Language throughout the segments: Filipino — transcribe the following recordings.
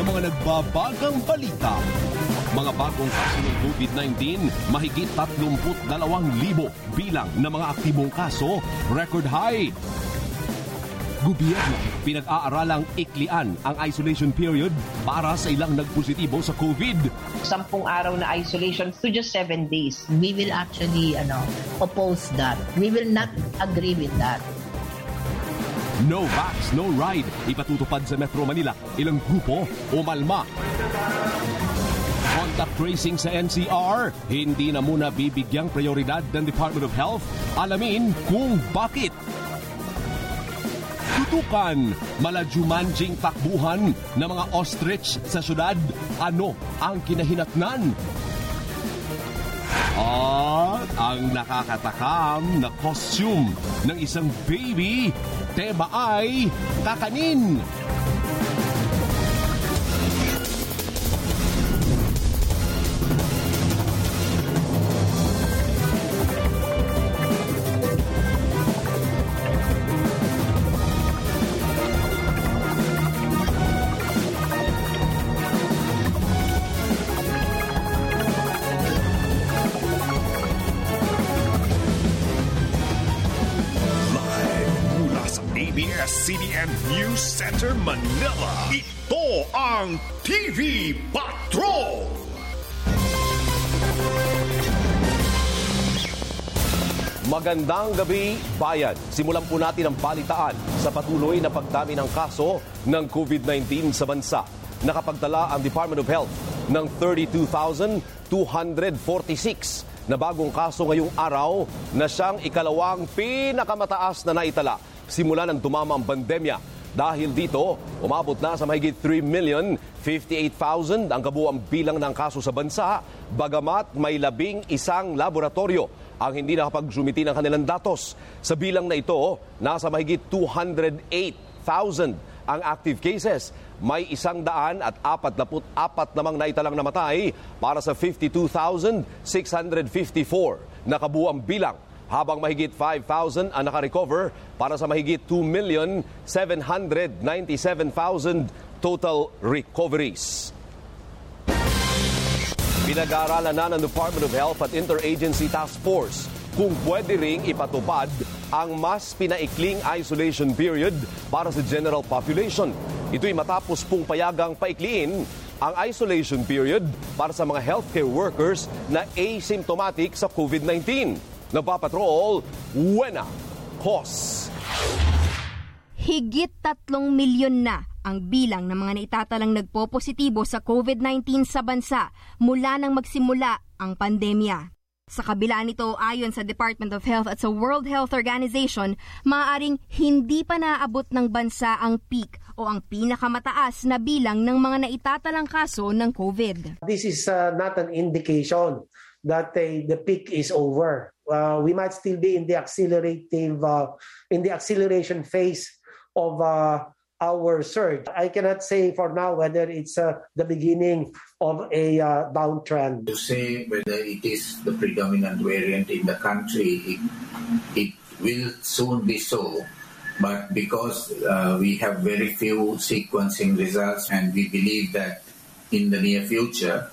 ng mga nagbabagang balita. Mga bagong kaso ng COVID-19, mahigit 32,000 bilang ng mga aktibong kaso, record high. Gobyerno, pinag-aaralang iklian ang isolation period para sa ilang nagpositibo sa COVID. sampung araw na isolation to just seven days. we will actually ano oppose that. We will not agree with that. No vax, no ride. Ipatutupad sa Metro Manila. Ilang grupo umalma. Contact tracing sa NCR, hindi na muna bibigyang prioridad ng Department of Health. Alamin kung bakit. Tutukan, malajumanjing takbuhan ng mga ostrich sa syudad. Ano ang kinahinatnan? At ang nakakatakam na costume ng isang baby, tema ay kakanin. Magandang gabi, bayan. Simulan po natin ang balitaan sa patuloy na pagdami ng kaso ng COVID-19 sa bansa. Nakapagdala ang Department of Health ng 32,246 na bagong kaso ngayong araw na siyang ikalawang pinakamataas na naitala simula ng dumama ang pandemya. Dahil dito, umabot na sa mahigit 3,058,000 ang kabuang bilang ng kaso sa bansa, bagamat may labing isang laboratorio ang hindi nakapagsumiti ng kanilang datos. Sa bilang na ito, nasa mahigit 208,000 ang active cases. May isang daan at apat na apat namang naitalang namatay para sa 52,654 na kabuang bilang habang mahigit 5,000 ang nakarecover para sa mahigit 2,797,000 total recoveries. Pinag-aaralan na ng Department of Health at Interagency Task Force kung pwede ring ipatupad ang mas pinaikling isolation period para sa general population. Ito'y matapos pong payagang paikliin ang isolation period para sa mga healthcare workers na asymptomatic sa COVID-19. Nagpapatrol, Wena Cos. Higit tatlong milyon na ang bilang ng mga naitatalang nagpo-positibo sa COVID-19 sa bansa mula nang magsimula ang pandemya. Sa kabila nito, ayon sa Department of Health at sa World Health Organization, maaaring hindi pa naabot ng bansa ang peak o ang pinakamataas na bilang ng mga naitatalang kaso ng COVID. this is uh, not an indication that uh, the peak is over. Uh, we might still be in the accelerative, uh, in the acceleration phase of uh, our surge. I cannot say for now whether it's uh, the beginning of a uh, downtrend. to say whether it is the predominant variant in the country, it, it will soon be so. But because uh, we have very few sequencing results and we believe that in the near future,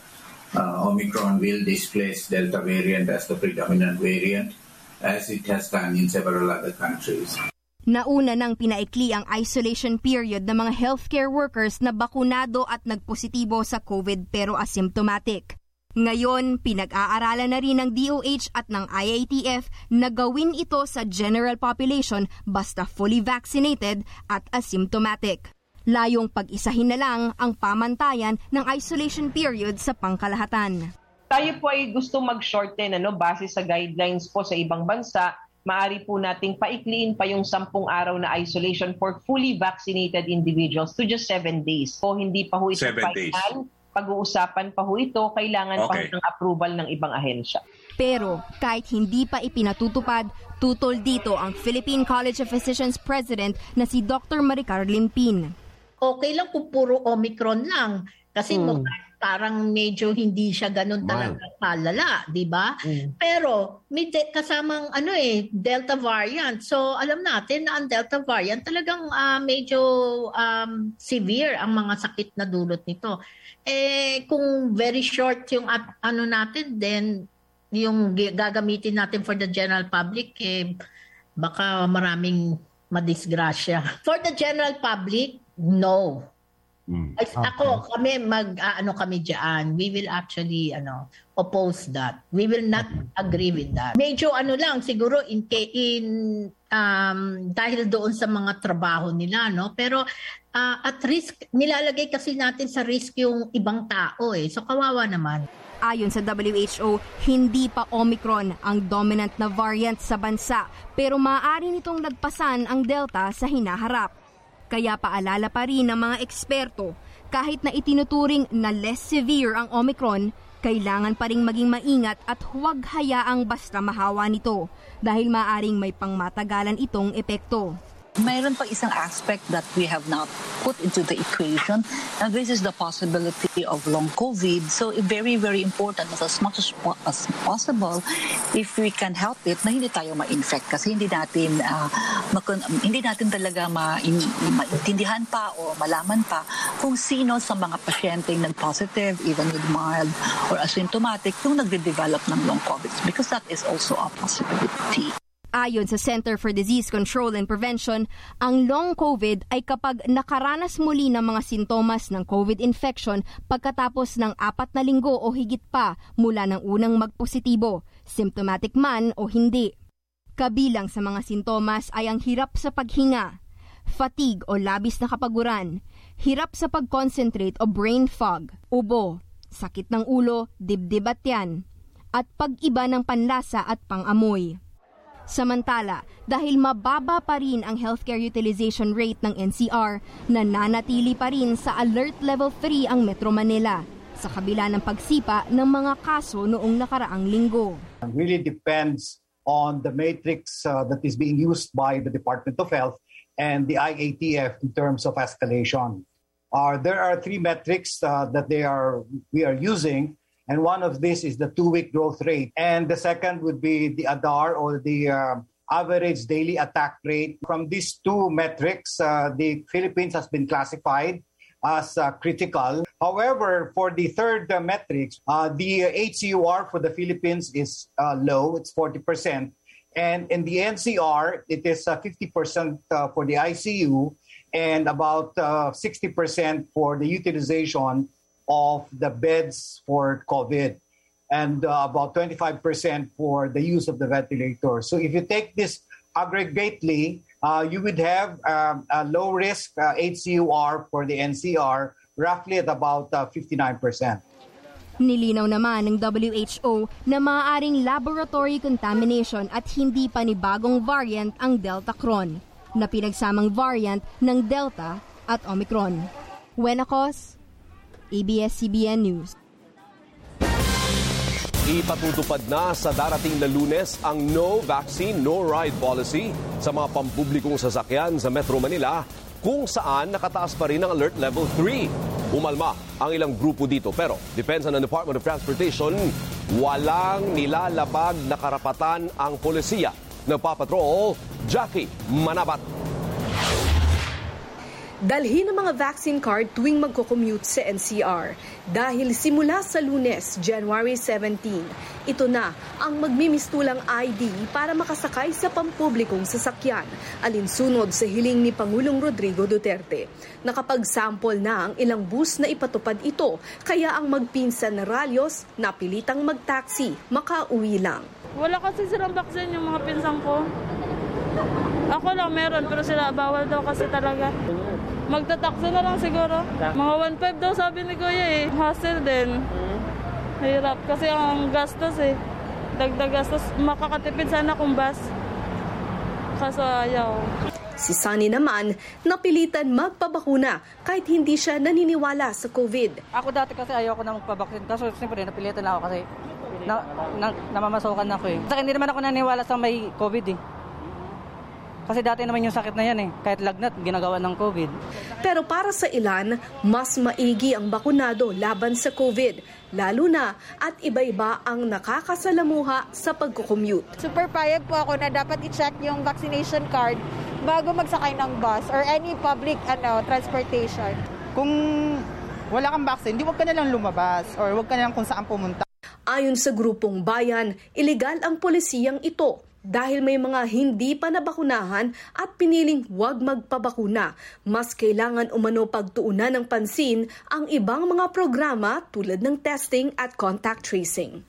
uh, Omicron will displace Delta variant as the predominant variant, as it has done in several other countries. Nauna nang pinaikli ang isolation period ng mga healthcare workers na bakunado at nagpositibo sa COVID pero asymptomatic. Ngayon, pinag-aaralan na rin ng DOH at ng IATF na gawin ito sa general population basta fully vaccinated at asymptomatic. Layong pag-isahin na lang ang pamantayan ng isolation period sa pangkalahatan. Tayo po ay gusto mag-shorten ano, base sa guidelines po sa ibang bansa. Maari po nating paikliin pa yung sampung araw na isolation for fully vaccinated individuals to just seven days. O hindi pa ho ito Seven days. final. Pag-uusapan pa ho ito, kailangan pa Okay. ng approval ng ibang ahensya. Pero kahit hindi pa ipinatutupad, tutol dito ang Philippine College of Physicians President na si Dr. Maricar Limpin. Okay lang kung puro Omicron lang. Kasi Hmm. mukhang parang medyo hindi siya ganun talaga kalala, di ba? Pero may de- kasamang ano eh, Delta variant. So alam natin na ang Delta variant talagang ah, medyo um, severe ang mga sakit na dulot nito. Eh kung very short yung at- ano natin, then yung gagamitin natin for the general public, eh, baka maraming madisgrasya. For the general public, no. Ay, Ako, kami mag ano kami diyan. We will actually ano oppose that. We will not agree with that. Medyo ano lang siguro in in um, dahil doon sa mga trabaho nila no. Pero ah, at risk nilalagay kasi natin sa risk yung ibang tao eh. So kawawa naman. Ayon sa WHO, hindi pa Omicron ang dominant na variant sa bansa pero maaari nitong lagpasan ang Delta sa hinaharap. Kaya paalala pa rin ng mga eksperto, kahit na itinuturing na less severe ang Omicron, kailangan pa ring maging maingat at huwag hayaang basta mahawa nito dahil maaring may pangmatagalan itong epekto. Mayroon pa isang aspect that we have not put into the equation, and this is the possibility of long COVID. So, very, very important as, much as, po- as possible, if we can help it, na hindi tayo ma-infect. Kasi hindi natin, ah, makon- hindi natin talaga ma- in- maintindihan pa o malaman pa kung sino sa mga pasyenteng nag-positive, even with mild or asymptomatic, yung nagde-develop ng long COVID. Because that is also a possibility. Ayon sa Center for Disease Control and Prevention, ang long COVID ay kapag nakaranas muli ng mga sintomas ng COVID infection pagkatapos ng apat na linggo o higit pa mula ng unang magpositibo, symptomatic man o hindi. Kabilang sa mga sintomas ay ang hirap sa paghinga, fatigue o labis na kapaguran, hirap sa pag-concentrate o brain fog, ubo, sakit ng ulo, dibdib at tiyan, at pag-iba ng panlasa at pangamoy. Samantala, dahil mababa pa rin ang healthcare utilization rate ng NCR, nananatili pa rin sa alert level 3 ang Metro Manila sa kabila ng pagsipa ng mga kaso noong nakaraang linggo. It really depends on the matrix uh, that is being used by the Department of Health and the IATF in terms of escalation. Uh, there are three metrics uh, that they are we are using, and one of this is the two-week growth rate, and the second would be the ADAR or the uh, average daily attack rate. From these two metrics, uh, the Philippines has been classified as uh, critical. However, for the third uh, metrics, uh, the HCUR for the Philippines is uh, low, it's 40%. And in the NCR, it is uh, 50% uh, for the ICU and about uh, 60% for the utilization of the beds for COVID and uh, about 25% for the use of the ventilator. So if you take this aggregately, uh, you would have um, a low risk uh, HCUR for the NCR roughly at about uh, 59%. Nilinaw naman ng WHO na maaaring laboratory contamination at hindi panibagong variant ang Delta Cron na pinagsamang variant ng Delta at Omicron. Wenacos, ABS-CBN News. Ipatutupad na sa darating na lunes ang no vaccine, no ride policy sa mga pampublikong sasakyan sa Metro Manila kung saan nakataas pa rin ang alert level 3. Umalma ang ilang grupo dito pero depensa ng Department of Transportation, walang nilalabag na karapatan ang polisiya. Nagpapatrol, Jackie Manabat. Dalhin ang mga vaccine card tuwing magko-commute sa NCR. Dahil simula sa lunes, January 17, ito na ang magmimistulang ID para makasakay sa pampublikong sasakyan, alinsunod sa hiling ni Pangulong Rodrigo Duterte. Nakapag-sample na ang ilang bus na ipatupad ito, kaya ang magpinsan na ralyos napilitang mag-taxi, makauwi lang. Wala kasi silang vaccine yung mga pinsang ko. Ako lang meron, pero sila bawal daw kasi talaga. Magtatakso na lang siguro. Mga 1.5 daw sabi ni Kuya eh. Hassle din. Hirap kasi ang gastos eh. Dagdag gastos. Makakatipid sana kung bus. Kaso ayaw. Si Sunny naman, napilitan magpabakuna kahit hindi siya naniniwala sa COVID. Ako dati kasi ayoko na magpabaksin. Kaso siyempre napilitan na ako kasi na, na, namamasukan ako eh. Sa hindi naman ako naniwala sa may COVID eh. Kasi dati naman yung sakit na yan eh, kahit lagnat, ginagawa ng COVID. Pero para sa ilan, mas maigi ang bakunado laban sa COVID, lalo na at iba-iba ang nakakasalamuha sa pagkukommute. Super payag po ako na dapat i-check yung vaccination card bago magsakay ng bus or any public ano transportation. Kung wala kang vaccine, di wag ka na lang lumabas or wag ka na lang kung saan pumunta. Ayon sa grupong bayan, ilegal ang polisiyang ito dahil may mga hindi pa nabakunahan at piniling huwag magpabakuna. Mas kailangan umano pagtuunan ng pansin ang ibang mga programa tulad ng testing at contact tracing.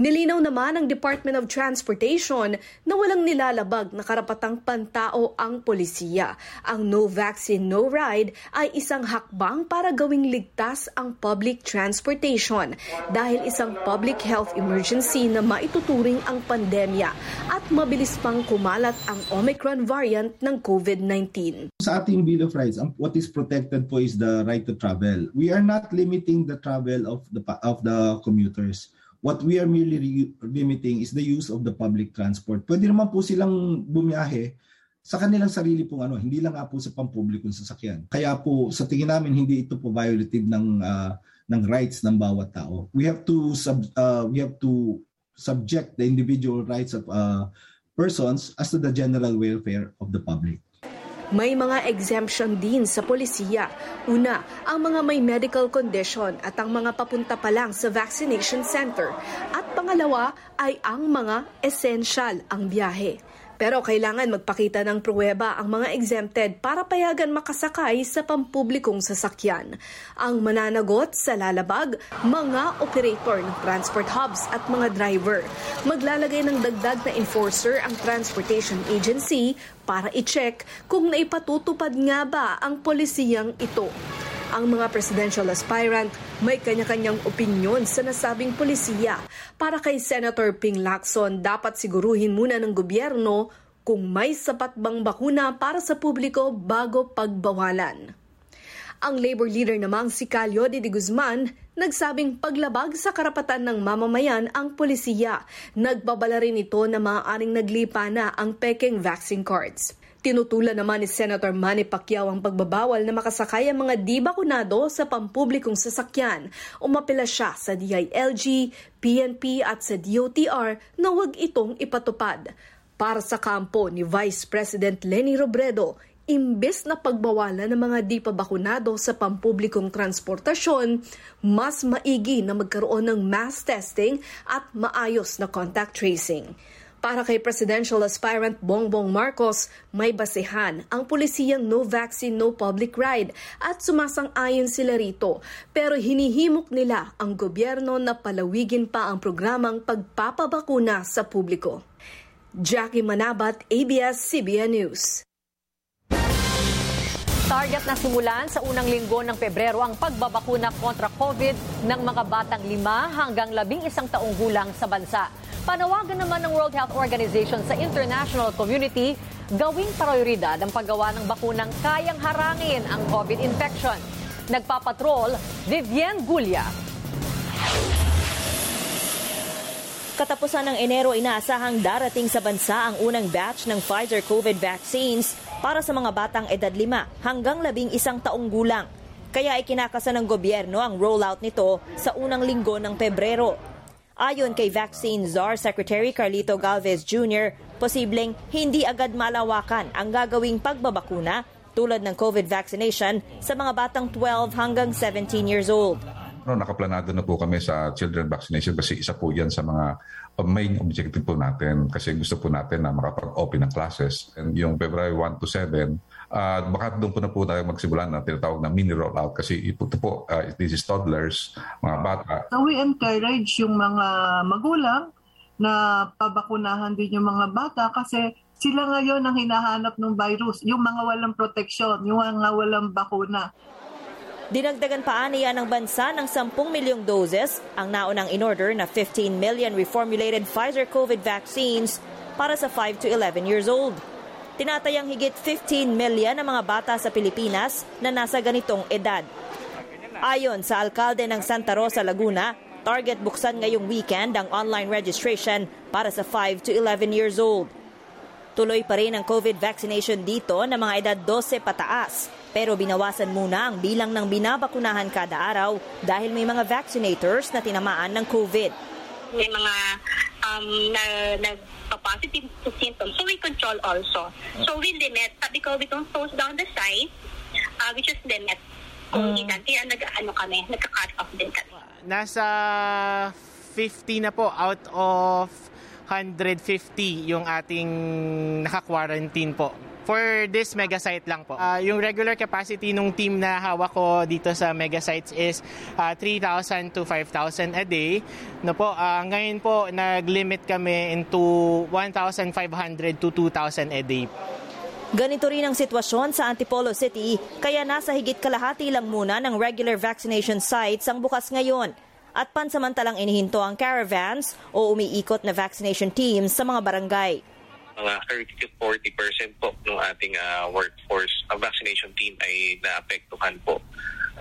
Nilinaw naman ng Department of Transportation na walang nilalabag na karapatang pantao ang polisiya. Ang No Vaccine, No Ride ay isang hakbang para gawing ligtas ang public transportation dahil isang public health emergency na maituturing ang pandemya at mabilis pang kumalat ang Omicron variant ng COVID-19. Sa ating Bill of Rights, what is protected po is the right to travel. We are not limiting the travel of the of the commuters. What we are merely re- limiting is the use of the public transport. Pwede naman po silang bumiyahe sa kanilang sarili pong ano, hindi lang nga po sa pampublikong sasakyan. Kaya po sa tingin namin hindi ito po violative ng uh, ng rights ng bawat tao. We have to sub, uh, we have to subject the individual rights of uh, persons as to the general welfare of the public. May mga exemption din sa polisiya. Una, ang mga may medical condition at ang mga papunta pa lang sa vaccination center. At pangalawa ay ang mga essential ang biyahe. Pero kailangan magpakita ng pruweba ang mga exempted para payagan makasakay sa pampublikong sasakyan. Ang mananagot sa lalabag, mga operator ng transport hubs at mga driver. Maglalagay ng dagdag na enforcer ang transportation agency para i-check kung naipatutupad nga ba ang polisiyang ito. Ang mga presidential aspirant may kanya-kanyang opinyon sa nasabing polisiya. Para kay Senator Ping Lacson, dapat siguruhin muna ng gobyerno kung may sapat bang bakuna para sa publiko bago pagbawalan. Ang labor leader namang si Calio de Guzman nagsabing paglabag sa karapatan ng mamamayan ang polisiya. Nagbabala rin ito na maaaring naglipa na ang peking vaccine cards. Tinutulan naman ni Senator Manny Pacquiao ang pagbabawal na makasakay ang mga di bakunado sa pampublikong sasakyan. Umapila siya sa DILG, PNP at sa DOTR na huwag itong ipatupad. Para sa kampo ni Vice President Lenny Robredo, imbes na pagbawalan ng mga di pa bakunado sa pampublikong transportasyon, mas maigi na magkaroon ng mass testing at maayos na contact tracing. Para kay presidential aspirant Bongbong Marcos, may basehan ang pulisiyang no vaccine, no public ride at sumasang-ayon sila rito. Pero hinihimok nila ang gobyerno na palawigin pa ang programang pagpapabakuna sa publiko. Jackie Manabat, ABS-CBN News. Target na simulan sa unang linggo ng Pebrero ang pagbabakuna kontra COVID ng mga batang 5 hanggang 11 taong gulang sa bansa. Panawagan naman ng World Health Organization sa international community gawing prioridad ang paggawa ng bakunang kayang harangin ang COVID infection. Nagpapatrol, Vivienne Gulia. Katapusan ng Enero, inaasahang darating sa bansa ang unang batch ng Pfizer COVID vaccines para sa mga batang edad 5 hanggang 11 taong gulang. Kaya ikinakasa ng gobyerno ang rollout nito sa unang linggo ng Pebrero. Ayon kay Vaccine Czar Secretary Carlito Galvez Jr., posibleng hindi agad malawakan ang gagawing pagbabakuna tulad ng COVID vaccination sa mga batang 12 hanggang 17 years old. No, nakaplanado na po kami sa children vaccination kasi isa po yan sa mga main objective po natin kasi gusto po natin na makapag-open ng classes. And yung February 1 to 7, Uh, baka doon po na po tayo magsimulan na tinatawag na mini rollout kasi ito po, uh, this is toddlers, mga bata. So we encourage yung mga magulang na pabakunahan din yung mga bata kasi sila ngayon ang hinahanap ng virus, yung mga walang proteksyon, yung mga walang bakuna. Dinagdagan pa niya ng bansa ng 10 milyong doses ang naunang in-order na 15 million reformulated Pfizer COVID vaccines para sa 5 to 11 years old. Tinatayang higit 15 million ang mga bata sa Pilipinas na nasa ganitong edad. Ayon sa alkalde ng Santa Rosa, Laguna, target buksan ngayong weekend ang online registration para sa 5 to 11 years old. Tuloy pa rin ang COVID vaccination dito ng mga edad 12 pataas. Pero binawasan muna ang bilang ng binabakunahan kada araw dahil may mga vaccinators na tinamaan ng COVID. May mga um, na, nagpa-positive to symptoms. So we control also. So we limit, sabi ko, we don't close down the site, uh, we just limit kung Mm. ilan. Kaya nag, ano kami, nagka-cut off din kami. Nasa 50 na po out of 150 yung ating naka-quarantine po. For this mega site lang po. Ah, yung regular capacity ng team na hawak ko dito sa mega sites is ah, 3,000 to 5,000 a day. No po, ah, ngayon po nag-limit kami into 1,500 to 2,000 a day. Ganito rin ang sitwasyon sa Antipolo City, kaya nasa higit kalahati lang muna ng regular vaccination sites ang bukas ngayon. At pansamantalang inihinto ang caravans o umiikot na vaccination teams sa mga barangay. Mga 30 to 40 percent po ng ating ah, workforce uh, vaccination team ay naapektuhan po.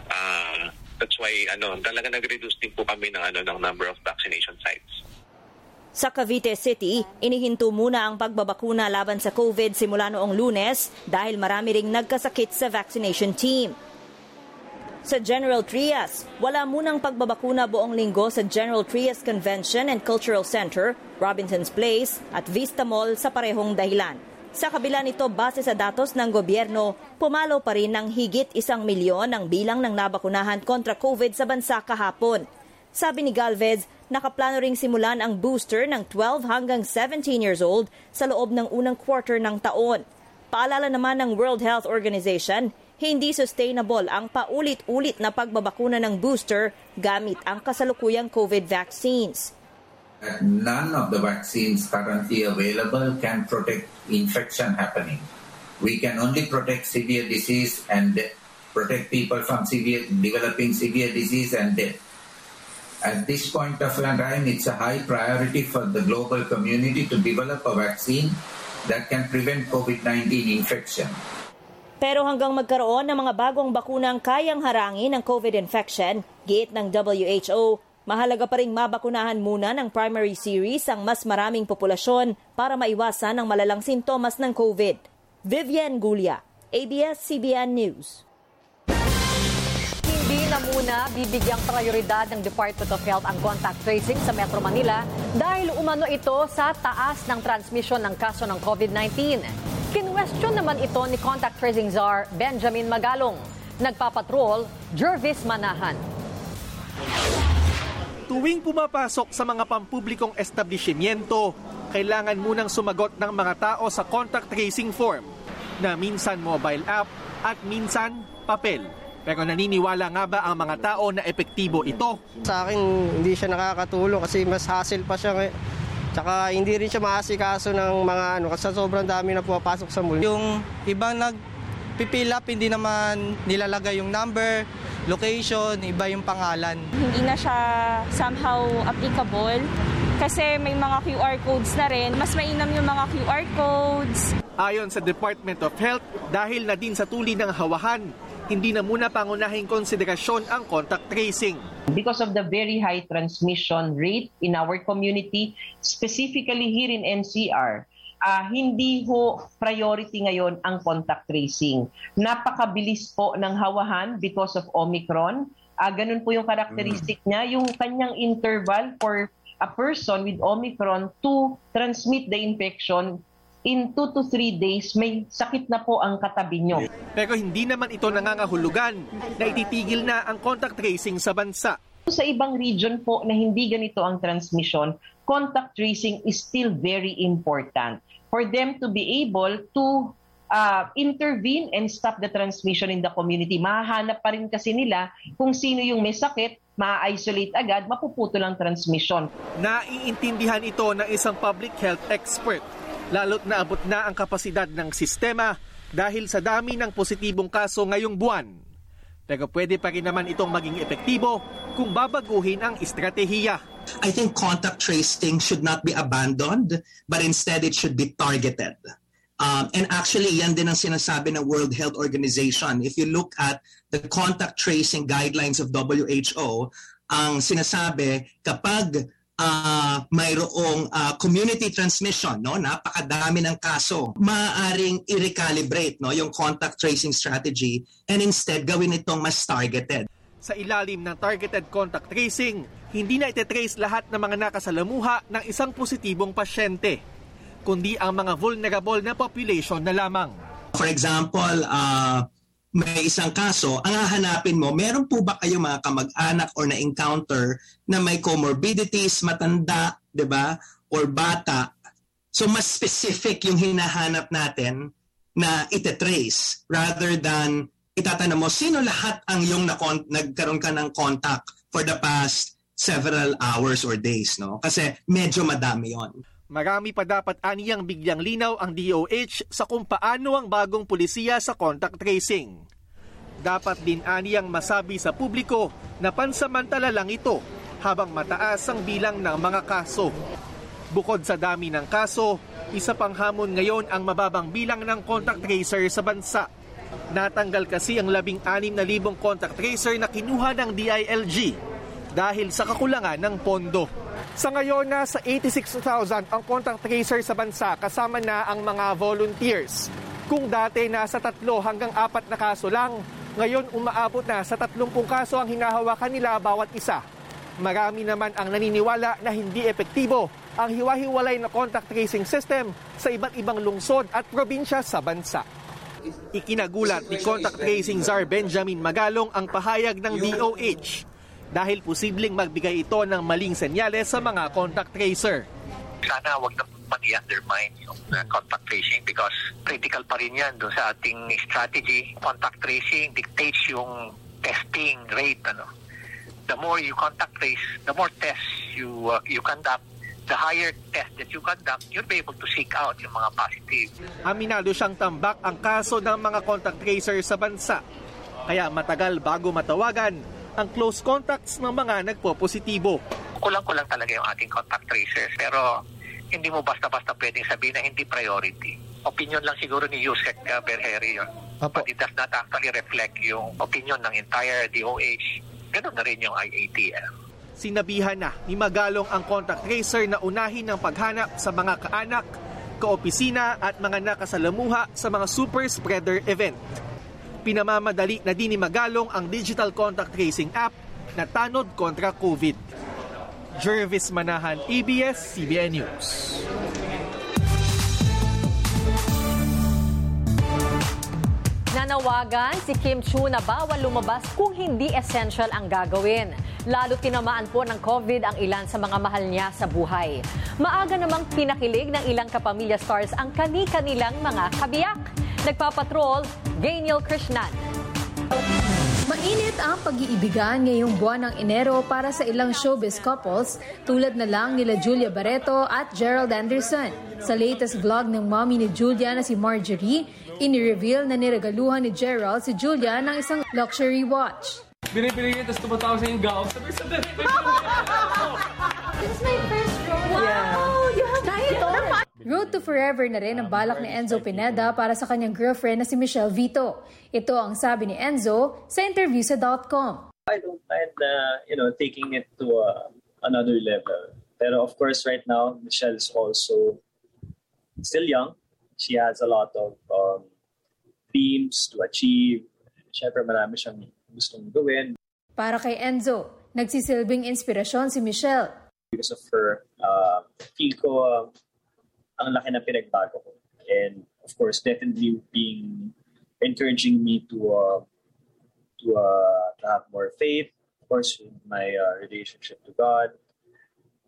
Ah, that's why ano, talaga nag-reduce din po kami ng ano ng number of vaccination sites. Sa Cavite City, inihinto muna ang pagbabakuna laban sa COVID simula noong lunes dahil marami ring nagkasakit sa vaccination team. Sa General Trias, wala munang pagbabakuna buong linggo sa General Trias Convention and Cultural Center, Robinson's Place at Vista Mall sa parehong dahilan. Sa kabila nito, base sa datos ng gobyerno, pumalo pa rin ng higit isang milyon ang bilang ng nabakunahan kontra COVID sa bansa kahapon. Sabi ni Galvez, nakaplano ring simulan ang booster ng 12 hanggang 17 years old sa loob ng unang quarter ng taon. Paalala naman ng World Health Organization, hindi sustainable ang paulit-ulit na pagbabakuna ng booster gamit ang kasalukuyang COVID vaccines. none of the vaccines currently available can protect infection happening. We can only protect severe disease and de- protect people from severe developing severe disease and death. At this point of time, it's a high priority for the global community to develop a vaccine that can prevent COVID-19 infection. Pero hanggang magkaroon ng mga bagong bakunang kayang harangin ang COVID infection, giit ng WHO, mahalaga pa ring mabakunahan muna ng primary series ang mas maraming populasyon para maiwasan ang malalang sintomas ng COVID. Vivian Gulia, ABS-CBN News. Hindi na muna bibigyang prioridad ng Department of Health ang contact tracing sa Metro Manila dahil umano ito sa taas ng transmission ng kaso ng COVID-19. Kinwestiyon naman ito ni contact tracing czar Benjamin Magalong. Nagpapatrol, Jervis Manahan. Tuwing pumapasok sa mga pampublikong establishmento, kailangan munang sumagot ng mga tao sa contact tracing form na minsan mobile app at minsan papel. Pero naniniwala nga ba ang mga tao na epektibo ito? Sa akin, hindi siya nakakatulong kasi mas hassle pa siya. Tsaka hindi rin siya maasikaso ng mga ano kasi sobrang dami na pumapasok sa mall. Yung ibang nagpipil up, hindi naman nilalagay yung number, location, iba yung pangalan. hindi na siya somehow applicable kasi may mga QR codes na rin. Mas mainam yung mga QR codes. Ayon sa Department of Health, dahil na din sa tuli ng hawahan, hindi na muna pangunahing konsiderasyon ang contact tracing. Because of the very high transmission rate in our community, specifically here in NCR, ah, hindi ho priority ngayon ang contact tracing. Napakabilis po ng hawahan because of Omicron. Ah, ganun po yung characteristic niya, yung kanyang interval for a person with Omicron to transmit the infection in 2 to 3 days, may sakit na po ang katabi nyo. Pero hindi naman ito nangangahulugan na ititigil na ang contact tracing sa bansa. Sa ibang region po na hindi ganito ang transmission, contact tracing is still very important for them to be able to uh, intervene and stop the transmission in the community. Mahahanap pa rin kasi nila kung sino yung may sakit, ma-isolate agad, mapuputol ang transmission. Naiintindihan ito ng isang public health expert, lalo't naabot na ang kapasidad ng sistema dahil sa dami ng positibong kaso ngayong buwan. Pero pwede pa rin naman itong maging epektibo kung babaguhin ang estratehiya. I think contact tracing should not be abandoned, but instead it should be targeted. Um, and actually, yan din ang sinasabi ng World Health Organization. If you look at the contact tracing guidelines of WHO, ang sinasabi, kapag uh, mayroong uh, community transmission, no? Napakadami ng kaso. Maaaring i-recalibrate no yung contact tracing strategy and instead gawin itong mas targeted. Sa ilalim ng targeted contact tracing, hindi na itetrace lahat ng mga nakasalamuha ng isang positibong pasyente, kundi ang mga vulnerable na population na lamang. For example, uh, may isang kaso, ang hahanapin mo, meron po ba kayo mga kamag-anak or na-encounter na may comorbidities, matanda, 'di ba? Or bata. So mas specific yung hinahanap natin na ite-trace rather than itatanong mo sino lahat ang yung na nagkaroon ka ng contact for the past several hours or days, no? Kasi medyo madami 'yon. Marami pa dapat aniyang bigyang linaw ang DOH sa kung paano ang bagong pulisiya sa contact tracing. Dapat din aniyang masabi sa publiko na pansamantala lang ito habang mataas ang bilang ng mga kaso. Bukod sa dami ng kaso, isa pang hamon ngayon ang mababang bilang ng contact tracer sa bansa. Natanggal kasi ang labing anim na libong contact tracer na kinuha ng DILG dahil sa kakulangan ng pondo. Sa ngayon, nasa 86,000 ang contact tracer sa bansa kasama na ang mga volunteers. Kung dati nasa tatlo hanggang apat na kaso lang, ngayon umaabot na sa 30 kaso ang hinahawakan nila bawat isa. Marami naman ang naniniwala na hindi epektibo ang hiwa-hiwalay na contact tracing system sa iba't ibang lungsod at probinsya sa bansa. Ikinagulat ni contact tracing czar Benjamin Magalong ang pahayag ng DOH dahil posibleng magbigay ito ng maling senyales sa mga contact tracer. Sana wag na pag-undermine yung uh, contact tracing because critical pa rin yan doon sa ating strategy. Contact tracing dictates yung testing rate. Ano. The more you contact trace, the more tests you uh, you conduct, the higher test that you conduct, you'll be able to seek out yung mga positive. Aminado siyang tambak ang kaso ng mga contact tracer sa bansa. Kaya matagal bago matawagan ang close contacts ng mga nagpo-positibo. Kulang-kulang talaga yung ating contact tracers pero hindi mo basta-basta pwedeng sabihin na hindi priority. Opinion lang siguro ni Yusek uh, Berheri yun. But it does not actually reflect yung opinion ng entire DOH. Ganun na rin yung IATF. Sinabihan na ni Magalong ang contact tracer na unahin ng paghanap sa mga kaanak, kaopisina at mga nakasalamuha sa mga super spreader event. Pinamamadali na din ni Magalong ang digital contact tracing app na tanod kontra COVID. Jervis Manahan, ABS-CBN News. Nanawagan si Kim Chu na bawal lumabas kung hindi essential ang gagawin. Lalo tinamaan po ng COVID ang ilan sa mga mahal niya sa buhay. Maaga namang pinakilig ng ilang kapamilya stars ang kani-kanilang mga kabiyak. Nagpapatrol, Gainiel Krishnan. Mainit ang pag-iibigan ngayong buwan ng Enero para sa ilang showbiz couples tulad na lang nila Julia Barreto at Gerald Anderson. Sa latest vlog ng mommy ni Julia na si Marjorie, Ini-reveal na niregaluhan ni Gerald si Julia ng isang luxury watch. Binibili niya, tapos tumatawa sa yung gaw. Sabi, sabi, This Road to Forever na rin ang balak ni Enzo Pineda para sa kanyang girlfriend na si Michelle Vito. Ito ang sabi ni Enzo sa interview sa .com. I don't mind uh, you know, taking it to uh, another level. Pero of course, right now, Michelle is also still young. She has a lot of um, dreams to achieve. Siyempre, marami siyang gustong gawin. Para kay Enzo, nagsisilbing inspirasyon si Michelle. Because of her, uh, feel ko uh, ang laki na pinagbago ko. And of course, definitely being encouraging me to uh, to, uh, to have more faith, of course, in my uh, relationship to God,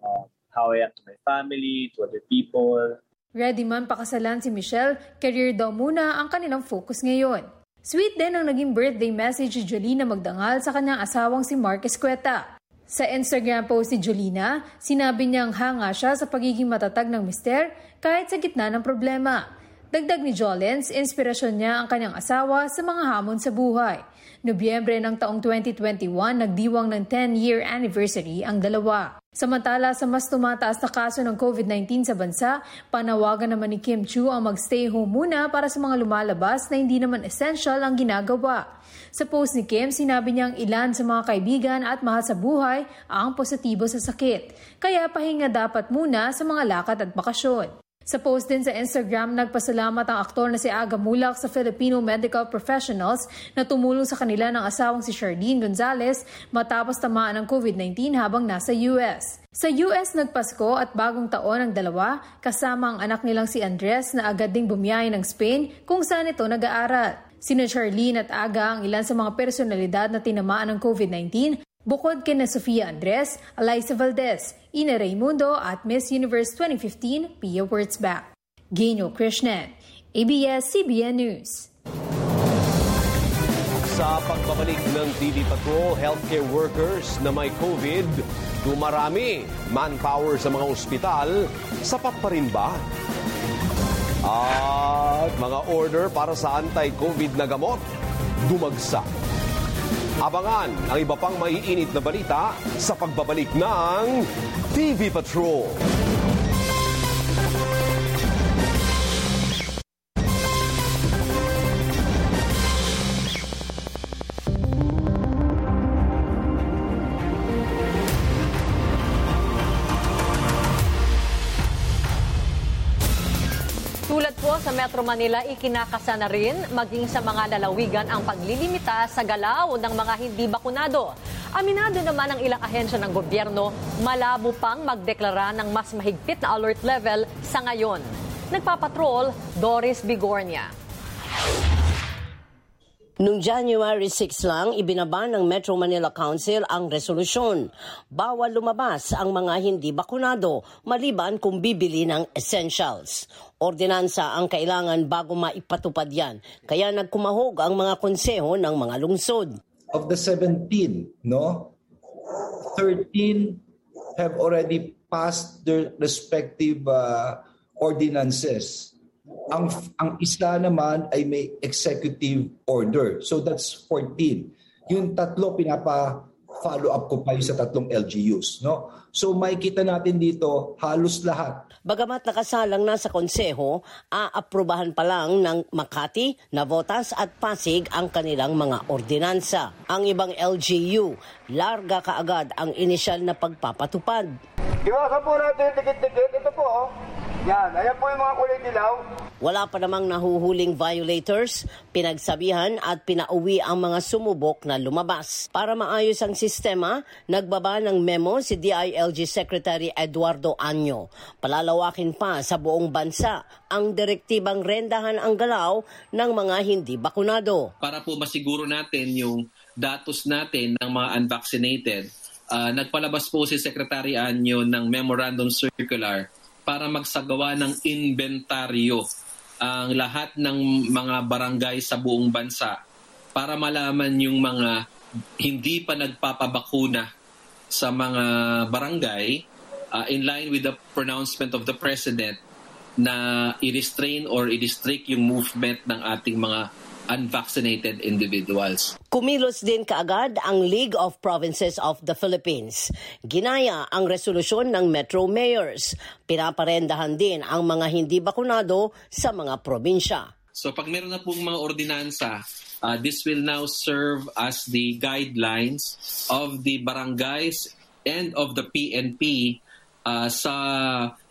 uh, how I am to my family, to other people, Ready man pakasalan si Michelle, career daw muna ang kanilang focus ngayon. Sweet din ang naging birthday message ni Jolina Magdangal sa kanyang asawang si Marcus Cueta. Sa Instagram post ni Jolina, sinabi niyang hanga siya sa pagiging matatag ng mister kahit sa gitna ng problema. Dagdag ni Jolens, inspirasyon niya ang kanyang asawa sa mga hamon sa buhay. Nobyembre ng taong 2021, nagdiwang ng 10-year anniversary ang dalawa. Samantala sa mas tumataas na kaso ng COVID-19 sa bansa, panawagan naman ni Kim Chu ang magstay home muna para sa mga lumalabas na hindi naman essential ang ginagawa. Sa post ni Kim, sinabi niyang ilan sa mga kaibigan at mahal sa buhay ang positibo sa sakit. Kaya pahinga dapat muna sa mga lakad at bakasyon. Sa post din sa Instagram, nagpasalamat ang aktor na si Aga Mulak sa Filipino medical professionals na tumulong sa kanila ng asawang si Charlene Gonzalez matapos tamaan ng COVID-19 habang nasa US. Sa US nagpasko at bagong taon ang dalawa kasama ang anak nilang si Andres na agad ding bumiyahe ng Spain kung saan ito nag-aaral. Sina Charlene at Aga ang ilan sa mga personalidad na tinamaan ng COVID-19 Bukod kina Sofia Andres, Eliza Valdez, Ina Raimundo at Miss Universe 2015 Pia Wurtzbach. Genyo Krishnan, ABS-CBN News. Sa pagbabalik ng TV Patrol, healthcare workers na may COVID, dumarami. Manpower sa mga ospital, sapat pa rin ba? At mga order para sa anti-COVID na gamot, dumagsak. Abangan ang iba pang maiinit na balita sa pagbabalik ng TV Patrol. Metro Manila, ikinakasa na rin maging sa mga lalawigan ang paglilimita sa galaw ng mga hindi bakunado. Aminado naman ang ilang ahensya ng gobyerno, malabo pang magdeklara ng mas mahigpit na alert level sa ngayon. Nagpapatrol, Doris Bigornia. Noong January 6 lang, ibinaba ng Metro Manila Council ang resolusyon. Bawal lumabas ang mga hindi bakunado maliban kung bibili ng essentials. Ordinansa ang kailangan bago maipatupad yan. Kaya nagkumahog ang mga konseho ng mga lungsod. Of the 17, no? 13 have already passed their respective uh, ordinances ang ang isa naman ay may executive order. So that's 14. Yung tatlo pinapa follow up ko pa yung sa tatlong LGUs, no? So makikita natin dito halos lahat. Bagamat nakasalang na sa konseho, aaprubahan pa lang ng Makati, Navotas at Pasig ang kanilang mga ordinansa. Ang ibang LGU, larga kaagad ang inisyal na pagpapatupad. Iwasan po natin yung tikit-tikit. Ito po, oh. Yan, ayan po yung mga kulay dilaw. Wala pa namang nahuhuling violators, pinagsabihan at pinauwi ang mga sumubok na lumabas. Para maayos ang sistema, nagbaba ng memo si DILG Secretary Eduardo Anyo. Palalawakin pa sa buong bansa ang direktibang rendahan ang galaw ng mga hindi bakunado. Para po masiguro natin yung datos natin ng mga unvaccinated, uh, nagpalabas po si Secretary Anyo ng Memorandum Circular para magsagawa ng inventaryo ang lahat ng mga barangay sa buong bansa para malaman yung mga hindi pa nagpapabakuna sa mga barangay uh, in line with the pronouncement of the President na i-restrain or i-restrict yung movement ng ating mga unvaccinated individuals. Kumilos din kaagad ang League of Provinces of the Philippines. Ginaya ang resolusyon ng Metro Mayors. Pinaparendahan din ang mga hindi bakunado sa mga probinsya. So pag meron na pong mga ordinansa, uh, this will now serve as the guidelines of the barangays and of the PNP uh, sa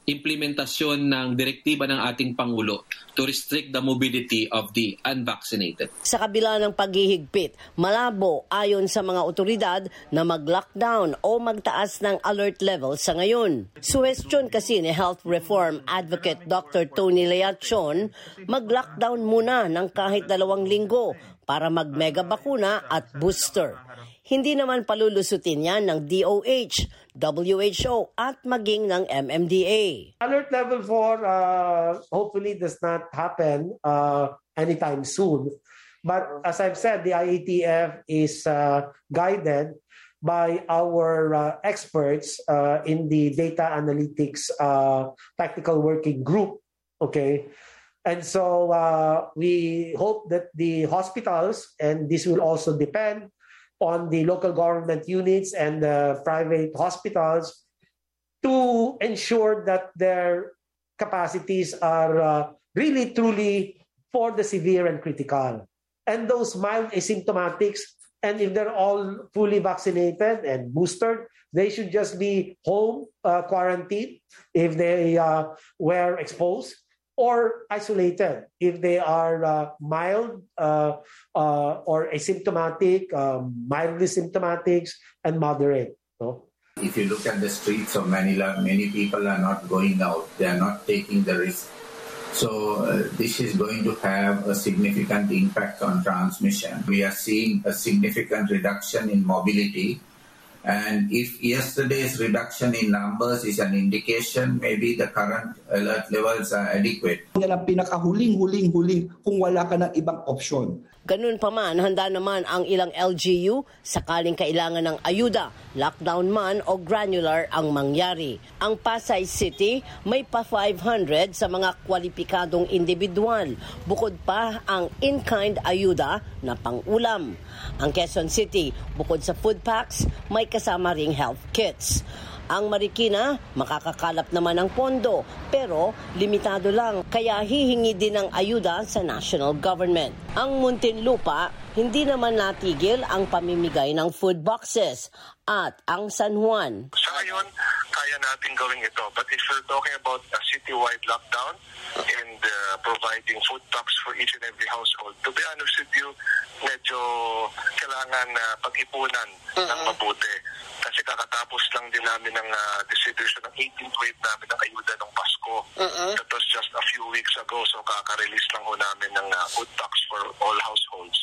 implementasyon ng direktiba ng ating Pangulo to restrict the mobility of the unvaccinated. Sa kabila ng paghihigpit, malabo ayon sa mga otoridad na mag-lockdown o magtaas ng alert level sa ngayon. Suwestyon kasi ni Health Reform Advocate Dr. Tony Leachon, mag-lockdown muna ng kahit dalawang linggo para mag-mega bakuna at booster. Hindi naman palulusutin yan ng DOH, WHO at maging ng MMDA. Alert level 4 uh, hopefully does not happen uh, anytime soon. But as I've said, the IATF is uh, guided by our uh, experts uh, in the data analytics uh, tactical working group. Okay. And so uh, we hope that the hospitals, and this will also depend on the local government units and the private hospitals to ensure that their capacities are uh, really truly for the severe and critical. And those mild asymptomatics, and if they're all fully vaccinated and boosted, they should just be home uh, quarantined if they uh, were exposed or isolated if they are uh, mild uh, uh, or asymptomatic, um, mildly symptomatic, and moderate. No? If you look at the streets of Manila, many people are not going out. They are not taking the risk. So uh, this is going to have a significant impact on transmission. We are seeing a significant reduction in mobility and if yesterday's reduction in numbers is an indication, maybe the current alert levels are adequate. Yan ang pinakahuling-huling-huling kung wala ka ng ibang opsyon. Ganun pa man, handa naman ang ilang LGU sakaling kailangan ng ayuda, lockdown man o granular ang mangyari. Ang Pasay City may pa 500 sa mga kwalipikadong individual, bukod pa ang in-kind ayuda na pang-ulam. Ang Quezon City, bukod sa food packs, may kasama ring health kits. Ang Marikina, makakakalap naman ng pondo, pero limitado lang, kaya hihingi din ng ayuda sa national government. Ang Muntinlupa, hindi naman natigil ang pamimigay ng food boxes. At ang San Juan. Sa ngayon, kaya natin gawin ito. But if we're talking about a citywide lockdown and uh, providing food packs for each and every household, to be honest with you, medyo kailangan uh, pag-ipunan ng mabuti. Kasi kakatapos lang din namin ng uh, distribution ng 18th wave namin ng ayuda ng Pasko. That was just a few weeks ago. So kaka-release lang ho namin ng uh, food packs for all households.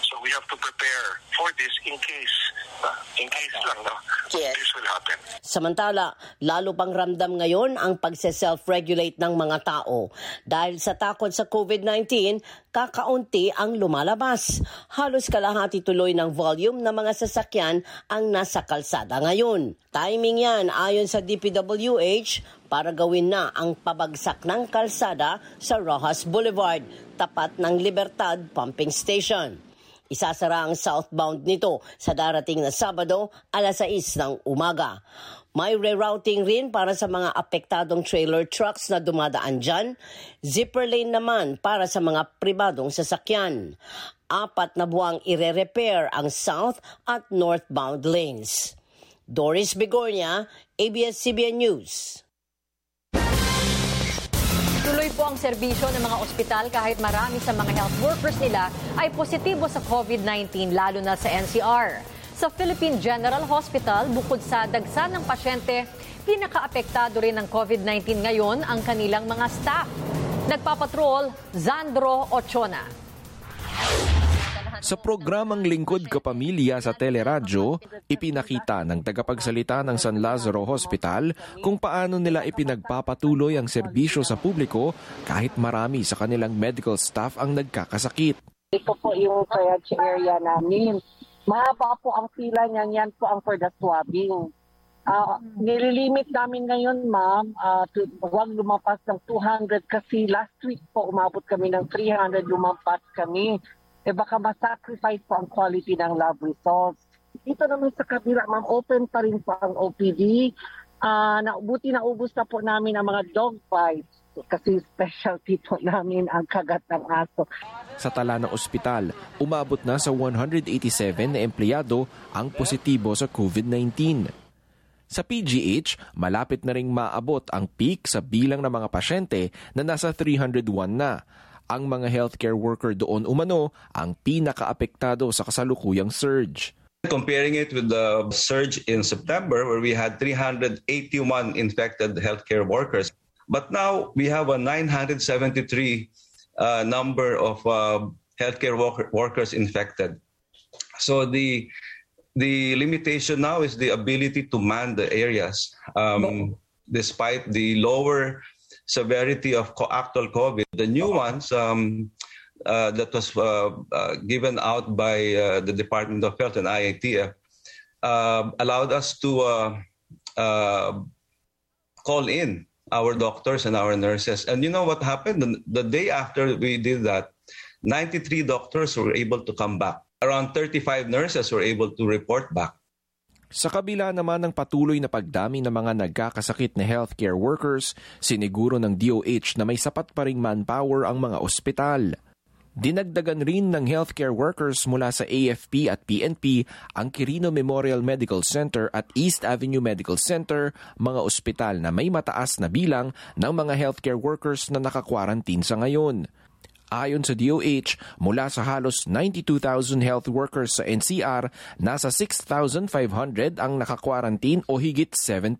So we have to prepare for this in case, uh, in case lang, no? Yes. This will happen. Samantala, lalo pang ramdam ngayon ang pagse-self-regulate ng mga tao. Dahil sa takot sa COVID-19, kakaunti ang lumalabas. Halos kalahati tuloy ng volume ng mga sasakyan ang nasa kalsada ngayon. Timing yan ayon sa DPWH para gawin na ang pabagsak ng kalsada sa Rojas Boulevard, tapat ng Libertad Pumping Station. Isasara ang southbound nito sa darating na Sabado alas 6 ng umaga. May rerouting rin para sa mga apektadong trailer trucks na dumadaan dyan. Zipper lane naman para sa mga pribadong sasakyan. Apat na buwang ire-repair ang south at northbound lanes. Doris Bigornia, ABS-CBN News. Tuloy po ang serbisyo ng mga ospital kahit marami sa mga health workers nila ay positibo sa COVID-19 lalo na sa NCR. Sa Philippine General Hospital, bukod sa dagsa ng pasyente, pinakaapektado rin ng COVID-19 ngayon ang kanilang mga staff. Nagpapatrol, Zandro Ochona. Sa programang Lingkod Kapamilya sa Teleradyo, ipinakita ng tagapagsalita ng San Lazaro Hospital kung paano nila ipinagpapatuloy ang serbisyo sa publiko kahit marami sa kanilang medical staff ang nagkakasakit. Ito po yung triage area namin. Mahaba po ang pila niyan, yan po ang for the swabbing. Uh, nililimit namin ngayon, ma'am, uh, to, huwag lumampas ng 200 kasi last week po umabot kami ng 300 lumampas kami eh baka masacrifice po ang quality ng lab results. Dito naman sa kabila, ma'am, open pa rin po ang OPD. Uh, na, buti na ubus na po namin ang mga dog bites kasi specialty po namin ang kagat ng aso. Sa tala ng ospital, umabot na sa 187 na empleyado ang positibo sa COVID-19. Sa PGH, malapit na ring maabot ang peak sa bilang ng mga pasyente na nasa 301 na ang mga healthcare worker doon umano ang pinakaapektado sa kasalukuyang surge. Comparing it with the surge in September where we had 381 infected healthcare workers, but now we have a 973 uh, number of uh, healthcare worker, workers infected. So the the limitation now is the ability to man the areas, um, despite the lower severity of actual COVID. The new ones um, uh, that was uh, uh, given out by uh, the Department of Health and IATF uh, allowed us to uh, call in our doctors and our nurses. And you know what happened? The, the day after we did that, 93 doctors were able to come back. Around 35 nurses were able to report back. Sa kabila naman ng patuloy na pagdami ng mga nagkakasakit na healthcare workers, siniguro ng DOH na may sapat pa ring manpower ang mga ospital. Dinagdagan rin ng healthcare workers mula sa AFP at PNP ang Quirino Memorial Medical Center at East Avenue Medical Center, mga ospital na may mataas na bilang ng mga healthcare workers na nakakwarantin sa ngayon. Ayon sa DOH, mula sa halos 92,000 health workers sa NCR, nasa 6,500 ang nakakwarantin o higit 7%.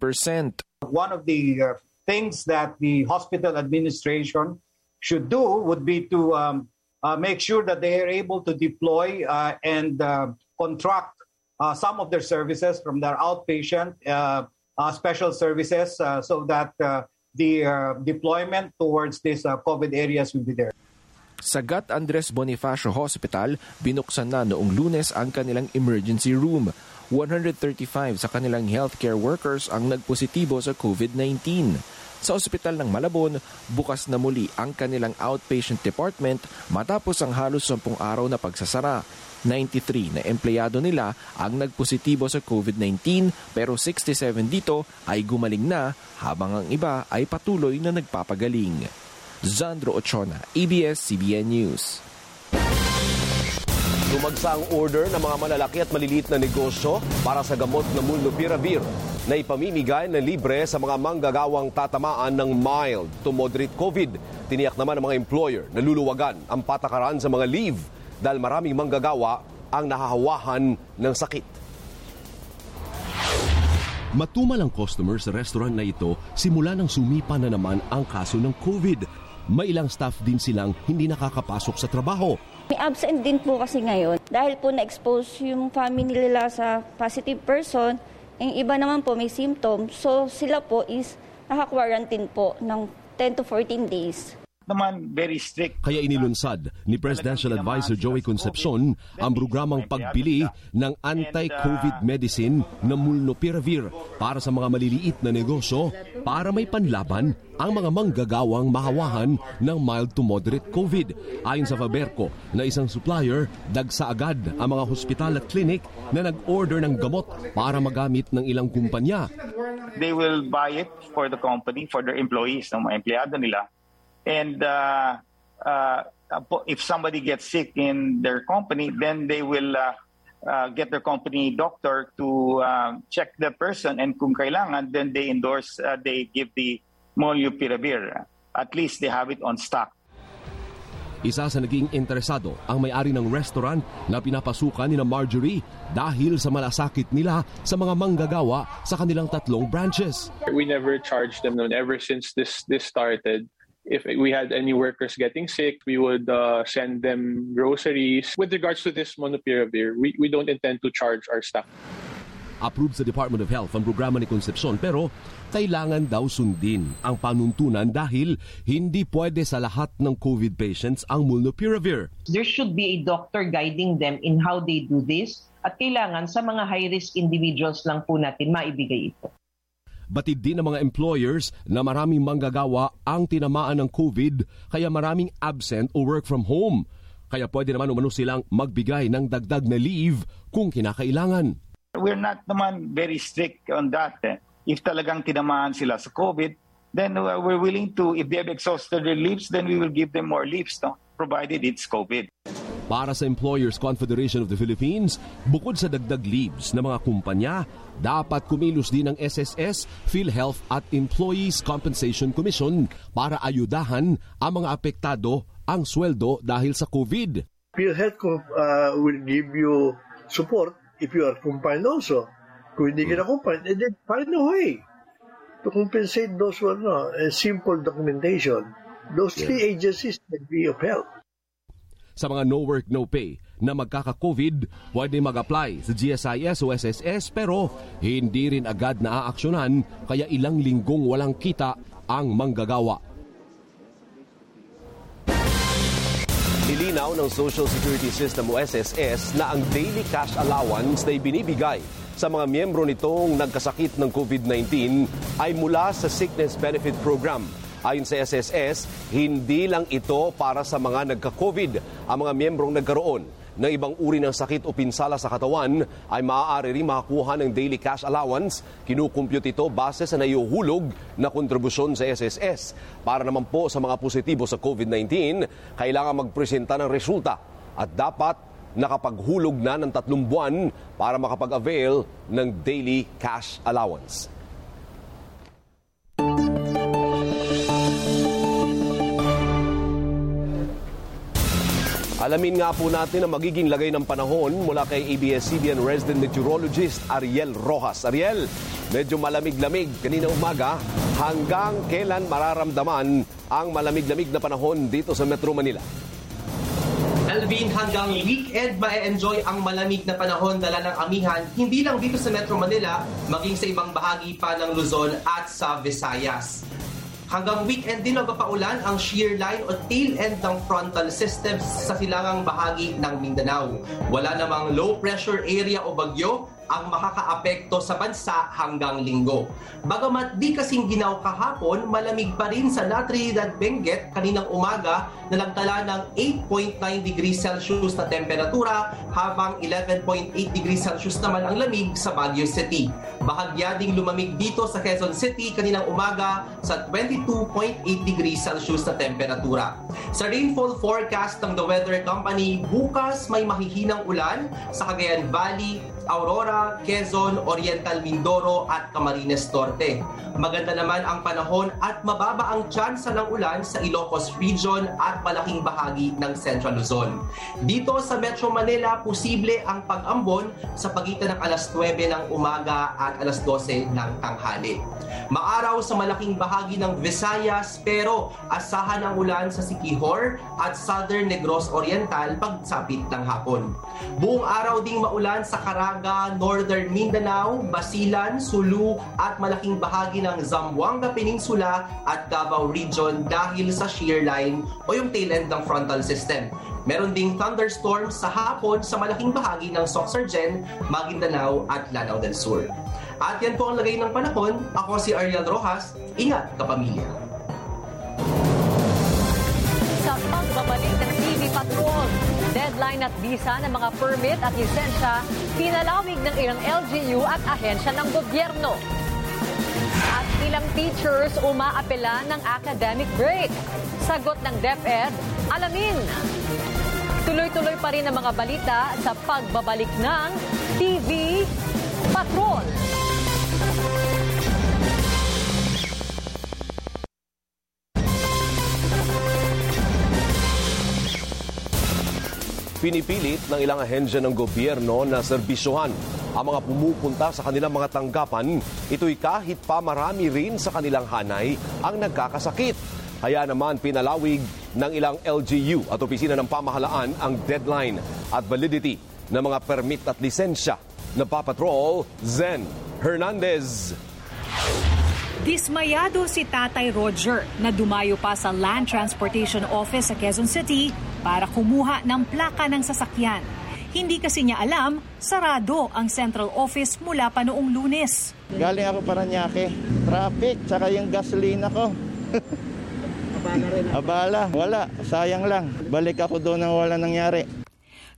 One of the uh, things that the hospital administration should do would be to um, uh, make sure that they are able to deploy uh, and uh, contract uh, some of their services from their outpatient uh, uh, special services uh, so that uh, the uh, deployment towards these uh, COVID areas will be there. Sa Gat Andres Bonifacio Hospital, binuksan na noong lunes ang kanilang emergency room. 135 sa kanilang healthcare workers ang nagpositibo sa COVID-19. Sa ospital ng Malabon, bukas na muli ang kanilang outpatient department matapos ang halos 10 araw na pagsasara. 93 na empleyado nila ang nagpositibo sa COVID-19 pero 67 dito ay gumaling na habang ang iba ay patuloy na nagpapagaling. Zandro Ochona, ABS-CBN News. Lumagsa ang order ng mga malalaki at maliliit na negosyo para sa gamot na Molnupiravir na ipamimigay na libre sa mga manggagawang tatamaan ng mild to moderate COVID. Tiniyak naman ng mga employer na luluwagan ang patakaran sa mga leave dahil maraming manggagawa ang nahahawahan ng sakit. Matumal ang customer sa restaurant na ito simula nang sumipa na naman ang kaso ng COVID. May ilang staff din silang hindi nakakapasok sa trabaho. May absent din po kasi ngayon dahil po na-expose yung family nila sa positive person. Yung iba naman po may symptoms. So sila po is naka-quarantine po ng 10 to 14 days naman very strict. Kaya inilunsad ni Presidential Advisor Joey Concepcion ang programang pagbili ng anti-COVID medicine na Molnupiravir para sa mga maliliit na negosyo para may panlaban ang mga manggagawang mahawahan ng mild to moderate COVID. Ayon sa Faberco na isang supplier, dagsa agad ang mga hospital at clinic na nag-order ng gamot para magamit ng ilang kumpanya. They will buy it for the company, for their employees, ng mga empleyado nila and uh, uh, if somebody gets sick in their company, then they will uh, uh, get their company doctor to uh, check the person, and kung kailangan, then they endorse, uh, they give the molnupiravir. At least they have it on stock. Isa sa naging interesado ang may-ari ng restaurant na pinapasukan ni na Marjorie dahil sa malasakit nila sa mga manggagawa sa kanilang tatlong branches. We never charged them noon ever since this this started if we had any workers getting sick, we would uh, send them groceries. With regards to this monopiravir, we, we don't intend to charge our staff. Approved sa Department of Health ang programa ni Concepcion pero kailangan daw sundin ang panuntunan dahil hindi pwede sa lahat ng COVID patients ang molnupiravir. There should be a doctor guiding them in how they do this at kailangan sa mga high-risk individuals lang po natin maibigay ito. Batid din ng mga employers na maraming manggagawa ang tinamaan ng COVID kaya maraming absent o work from home. Kaya pwede naman umano silang magbigay ng dagdag na leave kung kinakailangan. We're not naman very strict on that. Eh. If talagang tinamaan sila sa COVID, then we're willing to, if they have exhausted their leaves, then we will give them more leaves, no? provided it's COVID. Para sa Employers Confederation of the Philippines, bukod sa dagdag leaves ng mga kumpanya, dapat kumilos din ng SSS, PhilHealth at Employees Compensation Commission para ayudahan ang mga apektado ang sweldo dahil sa COVID. PhilHealth uh, will give you support if you are confined also. Kung hindi ka na confined, eh, then find a way to compensate those who are no, a simple documentation. Those three yeah. agencies can be of help. Sa mga no work, no pay na magkaka-COVID, pwede mag-apply sa GSIS o SSS pero hindi rin agad naaaksyonan kaya ilang linggong walang kita ang manggagawa. Nilinaw ng Social Security System o SSS na ang daily cash allowance na ibinibigay sa mga miyembro nitong nagkasakit ng COVID-19 ay mula sa Sickness Benefit Program. Ayon sa SSS, hindi lang ito para sa mga nagka-COVID ang mga miyembrong nagkaroon ng ibang uri ng sakit o pinsala sa katawan ay maaari rin makakuha ng daily cash allowance. Kinukumpute ito base sa naiuhulog na kontribusyon sa SSS. Para naman po sa mga positibo sa COVID-19, kailangan magpresenta ng resulta at dapat nakapaghulog na ng tatlong buwan para makapag-avail ng daily cash allowance. Alamin nga po natin ang magiging lagay ng panahon mula kay ABS-CBN resident meteorologist Ariel Rojas. Ariel, medyo malamig-lamig kanina umaga. Hanggang kailan mararamdaman ang malamig-lamig na panahon dito sa Metro Manila? Alvin, hanggang weekend ma-enjoy ang malamig na panahon dala ng amihan, hindi lang dito sa Metro Manila, maging sa ibang bahagi pa ng Luzon at sa Visayas. Hanggang weekend din magpapaulan ang shear line o tail end ng frontal system sa silangang bahagi ng Mindanao. Wala namang low pressure area o bagyo ang makakaapekto sa bansa hanggang linggo. Bagamat di kasing ginaw kahapon, malamig pa rin sa La Trinidad Benguet kaninang umaga na nagtala ng 8.9 degrees Celsius na temperatura habang 11.8 degrees Celsius naman ang lamig sa Baguio City. Bahagya ding lumamig dito sa Quezon City kaninang umaga sa 22.8 degrees Celsius na temperatura. Sa rainfall forecast ng The Weather Company, bukas may mahihinang ulan sa Cagayan Valley, Aurora, Quezon, Oriental Mindoro at Camarines Norte. Maganda naman ang panahon at mababa ang tsansa ng ulan sa Ilocos Region at malaking bahagi ng Central Luzon. Dito sa Metro Manila, posible ang pag-ambon sa pagitan ng alas 9 ng umaga at alas 12 ng tanghali. Maaraw sa malaking bahagi ng Visayas pero asahan ang ulan sa Siquijor at Southern Negros Oriental pagsapit ng hapon. Buong araw ding maulan sa Caraga, Northern Mindanao, Basilan, Sulu at malaking bahagi ng Zamboanga Peninsula at Davao Region dahil sa shear line o yung tail end ng frontal system. Meron ding thunderstorms sa hapon sa malaking bahagi ng Soxargen, Maguindanao at Lanao del Sur. At yan po ang lagay ng panahon. Ako si Ariel Rojas. Ingat, kapamilya. Sa pagbabalik ng TV Patrol, deadline at visa ng mga permit at lisensya, pinalawig ng ilang LGU at ahensya ng gobyerno. At ilang teachers umaapela ng academic break. Sagot ng DepEd, alamin. Tuloy-tuloy pa rin ang mga balita sa pagbabalik ng TV Patrol. Pinipilit ng ilang ahensya ng gobyerno na serbisyohan ang mga pumupunta sa kanilang mga tanggapan. Ito'y kahit pa marami rin sa kanilang hanay ang nagkakasakit. Kaya naman pinalawig ng ilang LGU at opisina ng pamahalaan ang deadline at validity ng mga permit at lisensya. Napapatrol, Zen Hernandez. Dismayado si Tatay Roger na dumayo pa sa Land Transportation Office sa Quezon City para kumuha ng plaka ng sasakyan. Hindi kasi niya alam, sarado ang central office mula pa noong lunes. Galing ako Paranaque. Traffic, tsaka yung gasolina ko. Abala rin. Abala. Wala. Sayang lang. Balik ako doon nang wala nangyari.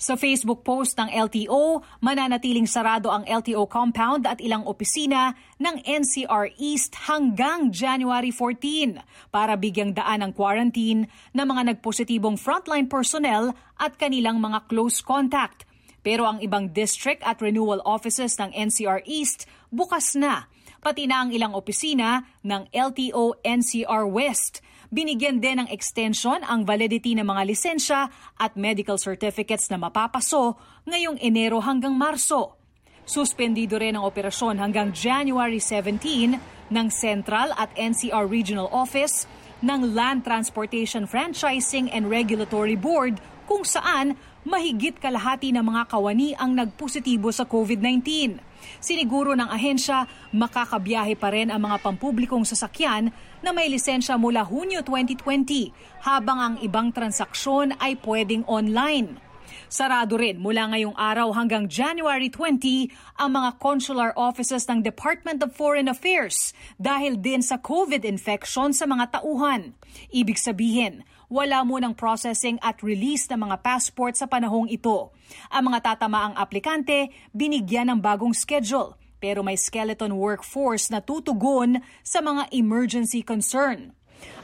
Sa Facebook post ng LTO, mananatiling sarado ang LTO compound at ilang opisina ng NCR East hanggang January 14 para bigyang daan ang quarantine ng mga nagpositibong frontline personnel at kanilang mga close contact. Pero ang ibang district at renewal offices ng NCR East bukas na, pati na ang ilang opisina ng LTO NCR West. Binigyan din ng extension ang validity ng mga lisensya at medical certificates na mapapaso ngayong Enero hanggang Marso. Suspendido rin ang operasyon hanggang January 17 ng Central at NCR Regional Office ng Land Transportation Franchising and Regulatory Board kung saan mahigit kalahati ng mga kawani ang nagpositibo sa COVID-19. Siniguro ng ahensya, makakabiyahe pa rin ang mga pampublikong sasakyan na may lisensya mula Hunyo 2020, habang ang ibang transaksyon ay pwedeng online. Sarado rin mula ngayong araw hanggang January 20 ang mga consular offices ng Department of Foreign Affairs dahil din sa COVID infection sa mga tauhan. Ibig sabihin, wala munang processing at release ng mga passport sa panahong ito. Ang mga tatamaang aplikante binigyan ng bagong schedule pero may skeleton workforce na tutugon sa mga emergency concern.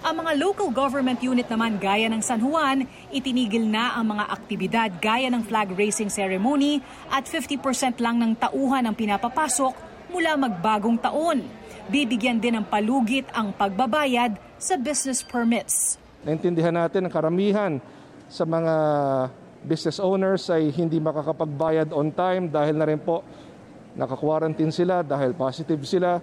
Ang mga local government unit naman gaya ng San Juan, itinigil na ang mga aktibidad gaya ng flag raising ceremony at 50% lang ng tauhan ang pinapapasok mula magbagong taon. Bibigyan din ng palugit ang pagbabayad sa business permits. Naintindihan natin ang karamihan sa mga business owners ay hindi makakapagbayad on time dahil na rin po naka-quarantine sila, dahil positive sila,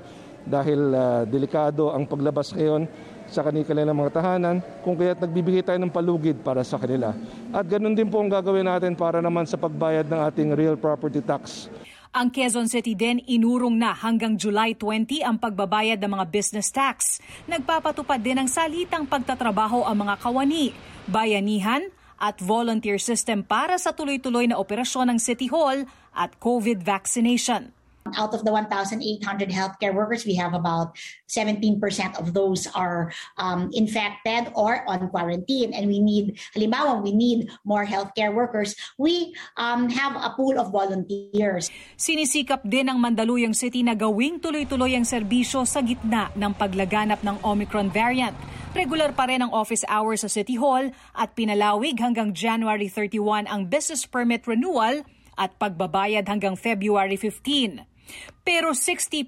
dahil uh, delikado ang paglabas ngayon sa kanilang mga tahanan, kung kaya't nagbibigay tayo ng palugid para sa kanila. At ganun din po ang gagawin natin para naman sa pagbayad ng ating real property tax. Ang Quezon City din inurong na hanggang July 20 ang pagbabayad ng mga business tax. Nagpapatupad din ng salitang pagtatrabaho ang mga kawani, bayanihan at volunteer system para sa tuloy-tuloy na operasyon ng City Hall at COVID vaccination. Out of the 1,800 healthcare workers, we have about 17% of those are um, infected or on quarantine. And we need, halimbawa, we need more healthcare workers. We um, have a pool of volunteers. Sinisikap din ng Mandaluyong City na gawing tuloy-tuloy ang serbisyo sa gitna ng paglaganap ng Omicron variant. Regular pa rin ang office hours sa City Hall at pinalawig hanggang January 31 ang business permit renewal at pagbabayad hanggang February 15. Pero 60%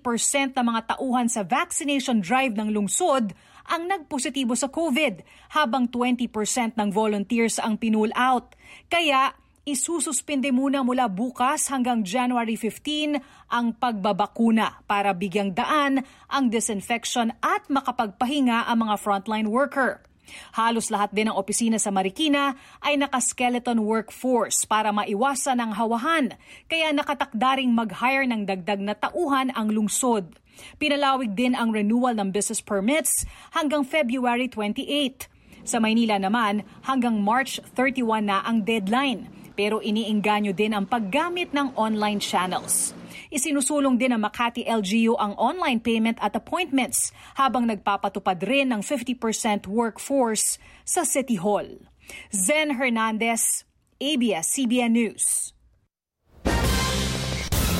ng mga tauhan sa vaccination drive ng lungsod ang nagpositibo sa COVID, habang 20% ng volunteers ang pinull out. Kaya isususpinde muna mula bukas hanggang January 15 ang pagbabakuna para bigyang daan ang disinfection at makapagpahinga ang mga frontline worker. Halos lahat din ng opisina sa Marikina ay naka-skeleton workforce para maiwasan ang hawahan, kaya nakatakdaring mag-hire ng dagdag na tauhan ang lungsod. Pinalawig din ang renewal ng business permits hanggang February 28. Sa Maynila naman, hanggang March 31 na ang deadline, pero iniinganyo din ang paggamit ng online channels. Isinusulong din ng Makati LGU ang online payment at appointments habang nagpapatupad rin ng 50% workforce sa City Hall. Zen Hernandez, ABS-CBN News.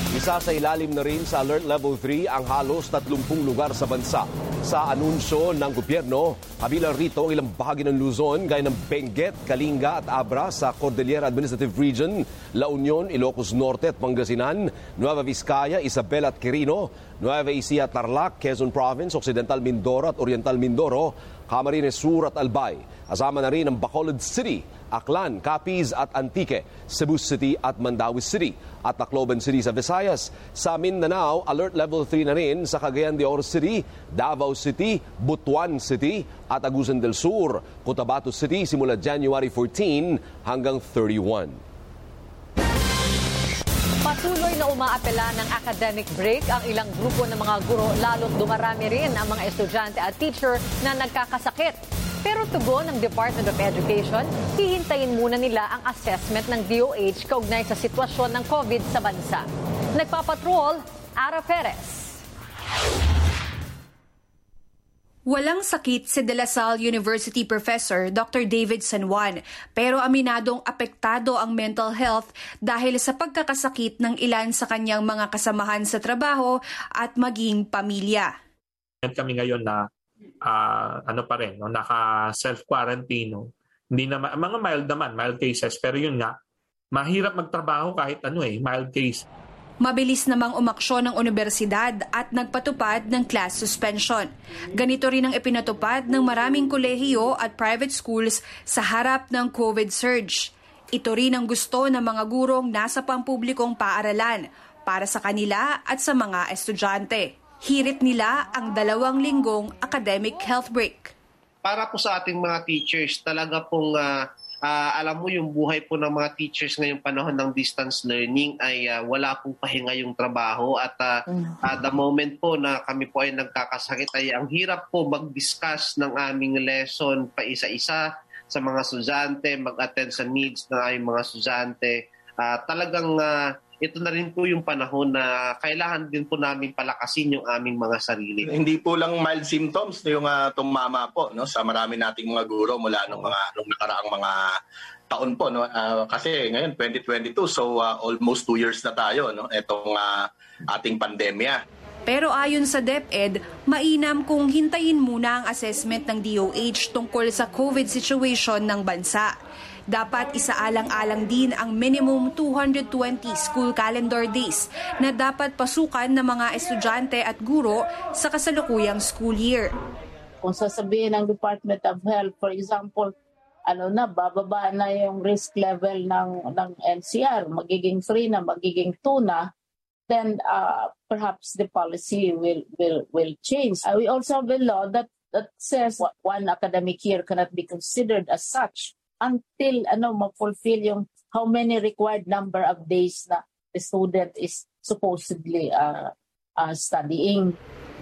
Isa sa ilalim na rin sa Alert Level 3 ang halos 30 lugar sa bansa. Sa anunsyo ng gobyerno, kabilang rito ang ilang bahagi ng Luzon gaya ng Benguet, Kalinga at Abra sa Cordillera Administrative Region, La Union, Ilocos Norte at Pangasinan, Nueva Vizcaya, Isabel at Quirino, Nueva Ecija, Tarlac, Quezon Province, Occidental Mindoro at Oriental Mindoro, Camarines Sur at Albay. Kasama na rin ang Bacolod City, Aklan, Capiz at Antique, Cebu City at Mandawi City at Tacloban City sa Visayas. Sa Mindanao, Alert Level 3 na rin sa Cagayan de Oro City, Davao City, Butuan City at Agusan del Sur, Cotabato City simula January 14 hanggang 31. Patuloy na umaapela ng academic break ang ilang grupo ng mga guro lalo't dumarami rin ang mga estudyante at teacher na nagkakasakit. Pero tugon ng Department of Education, hihintayin muna nila ang assessment ng DOH kaugnay sa sitwasyon ng COVID sa bansa. Nagpapatrol, Ara Perez. Walang sakit si De La Salle University professor Dr. David San Juan pero aminadong apektado ang mental health dahil sa pagkakasakit ng ilan sa kanyang mga kasamahan sa trabaho at maging pamilya. Kami ngayon na uh, ano pa rin, no, naka self-quarantine. Hindi na, mga mild naman, mild cases. Pero yun nga, mahirap magtrabaho kahit ano eh, mild case. Mabilis namang umaksyon ng universidad at nagpatupad ng class suspension. Ganito rin ang ipinatupad ng maraming kolehiyo at private schools sa harap ng COVID surge. Ito rin ang gusto ng mga gurong nasa pampublikong paaralan para sa kanila at sa mga estudyante. Hirit nila ang dalawang linggong academic health break. Para po sa ating mga teachers, talaga pong uh, uh, alam mo yung buhay po ng mga teachers ngayong panahon ng distance learning ay uh, wala pong pahinga yung trabaho at uh, uh, the moment po na kami po ay nagkakasakit ay ang hirap po mag-discuss ng aming lesson pa isa-isa sa mga estudyante, mag-attend sa needs ng aming mga estudyante. Uh, talagang uh, ito na rin po yung panahon na kailangan din po namin palakasin yung aming mga sarili. Hindi po lang mild symptoms yung uh, tumama po no sa marami nating mga guro mula nung mga nung nakaraang mga taon po no uh, kasi ngayon 2022 so uh, almost two years na tayo no etong uh, ating pandemya. Pero ayon sa DepEd, mainam kung hintayin muna ang assessment ng DOH tungkol sa COVID situation ng bansa dapat isaalang-alang din ang minimum 220 school calendar days na dapat pasukan ng mga estudyante at guro sa kasalukuyang school year. Kung sasabihin ng Department of Health, for example, ano na, bababa na yung risk level ng, ng NCR, magiging 3 na, magiging 2 na, then uh, perhaps the policy will will will change. Uh, we also have a law that that says one academic year cannot be considered as such until ano ma-fulfill yung how many required number of days na the student is supposedly uh, uh, studying.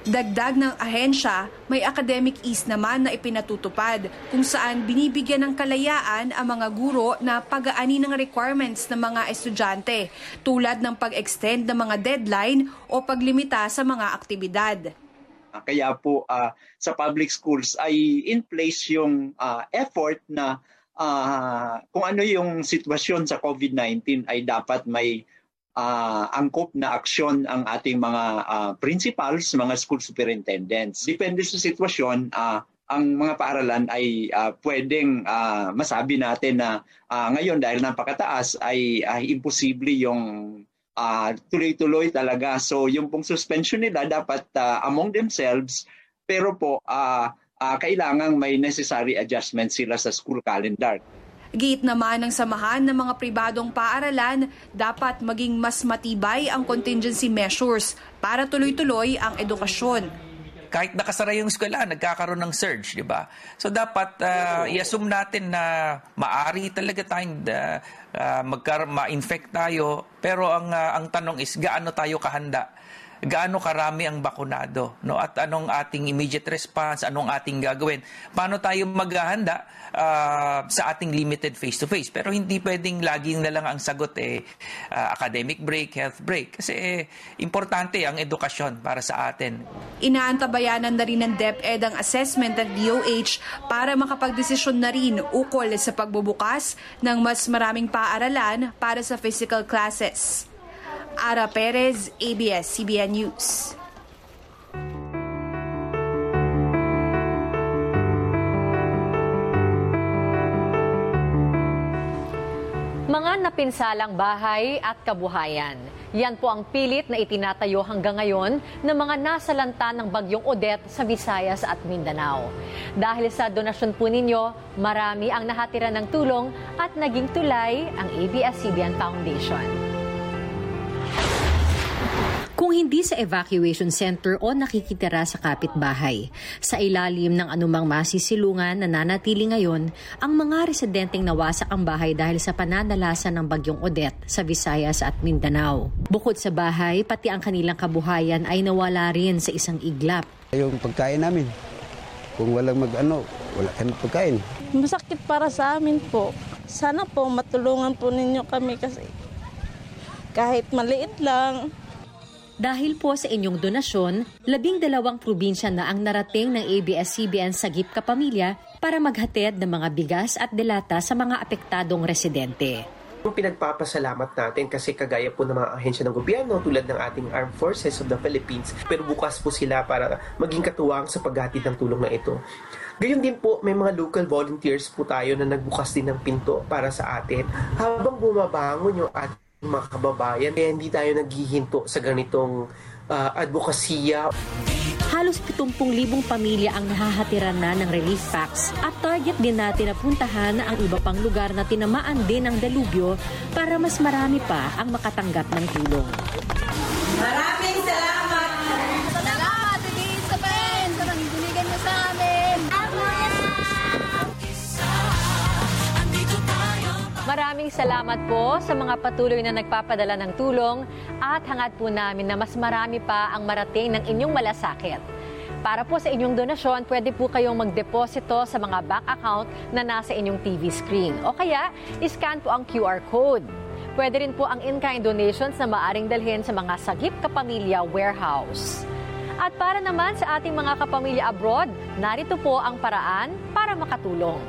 Dagdag ng ahensya, may academic ease naman na ipinatutupad kung saan binibigyan ng kalayaan ang mga guro na pagaani ng requirements ng mga estudyante tulad ng pag-extend ng mga deadline o paglimita sa mga aktibidad. Kaya po uh, sa public schools ay in place yung uh, effort na uh, kung ano yung sitwasyon sa COVID-19 ay dapat may uh, angkop na aksyon ang ating mga uh, principals, mga school superintendents. Depende sa sitwasyon, uh, ang mga paaralan ay uh, pwedeng uh, masabi natin na uh, ngayon dahil napakataas ay uh, imposible yung uh, tuloy-tuloy talaga. So yung pong suspension nila dapat uh, among themselves pero po uh, uh, kailangang may necessary adjustment sila sa school calendar. Gate naman ng samahan ng mga pribadong paaralan, dapat maging mas matibay ang contingency measures para tuloy-tuloy ang edukasyon. Kahit nakasara yung eskwela, nagkakaroon ng surge, di ba? So dapat uh, i-assume natin na maari talaga tayong uh, uh, magkar- ma-infect tayo, pero ang uh, ang tanong is gaano tayo kahanda gaano karami ang bakunado no? At anong ating immediate response anong ating gagawin? Paano tayo maghahanda uh, sa ating limited face to face pero hindi pwedeng laging na lang ang sagot eh uh, academic break health break. Kasi eh, importante ang edukasyon para sa atin. Inaantabayanan na rin ng DepEd ang assessment ng DOH para makapagdesisyon na rin ukol sa pagbubukas ng mas maraming paaralan para sa physical classes Ara Perez, ABS-CBN News. Mga napinsalang bahay at kabuhayan. Yan po ang pilit na itinatayo hanggang ngayon ng mga nasalanta ng bagyong Odette sa Visayas at Mindanao. Dahil sa donasyon po ninyo, marami ang nahatira ng tulong at naging tulay ang ABS-CBN Foundation. Kung hindi sa evacuation center o nakikitira sa kapitbahay, sa ilalim ng anumang masisilungan na nanatili ngayon ang mga residenteng nawasak ang bahay dahil sa pananalasan ng bagyong Odette sa Visayas at Mindanao. Bukod sa bahay, pati ang kanilang kabuhayan ay nawala rin sa isang iglap. Yung pagkain namin, kung walang mag-ano, wala kami pagkain. Masakit para sa amin po. Sana po matulungan po ninyo kami kasi kahit maliit lang, dahil po sa inyong donasyon, labing dalawang probinsya na ang narating ng ABS-CBN sa GIP Kapamilya para maghatid ng mga bigas at delata sa mga apektadong residente. Yung pinagpapasalamat natin kasi kagaya po ng mga ahensya ng gobyerno tulad ng ating Armed Forces of the Philippines pero bukas po sila para maging katuwang sa paghatid ng tulong na ito. Gayon din po, may mga local volunteers po tayo na nagbukas din ng pinto para sa atin habang bumabangon yung ating mga kababayan. Kaya hindi tayo naghihinto sa ganitong uh, advokasya. Halos 70,000 pamilya ang nahahatiran na ng relief packs at target din natin na puntahan ang iba pang lugar na tinamaan din ng dalubyo para mas marami pa ang makatanggap ng tulong. Maraming salamat! Salamat, Maraming salamat po sa mga patuloy na nagpapadala ng tulong at hangad po namin na mas marami pa ang marating ng inyong malasakit. Para po sa inyong donasyon, pwede po kayong magdeposito sa mga bank account na nasa inyong TV screen. O kaya, iscan po ang QR code. Pwede rin po ang in-kind donations na maaring dalhin sa mga Sagip Kapamilya Warehouse. At para naman sa ating mga kapamilya abroad, narito po ang paraan para makatulong.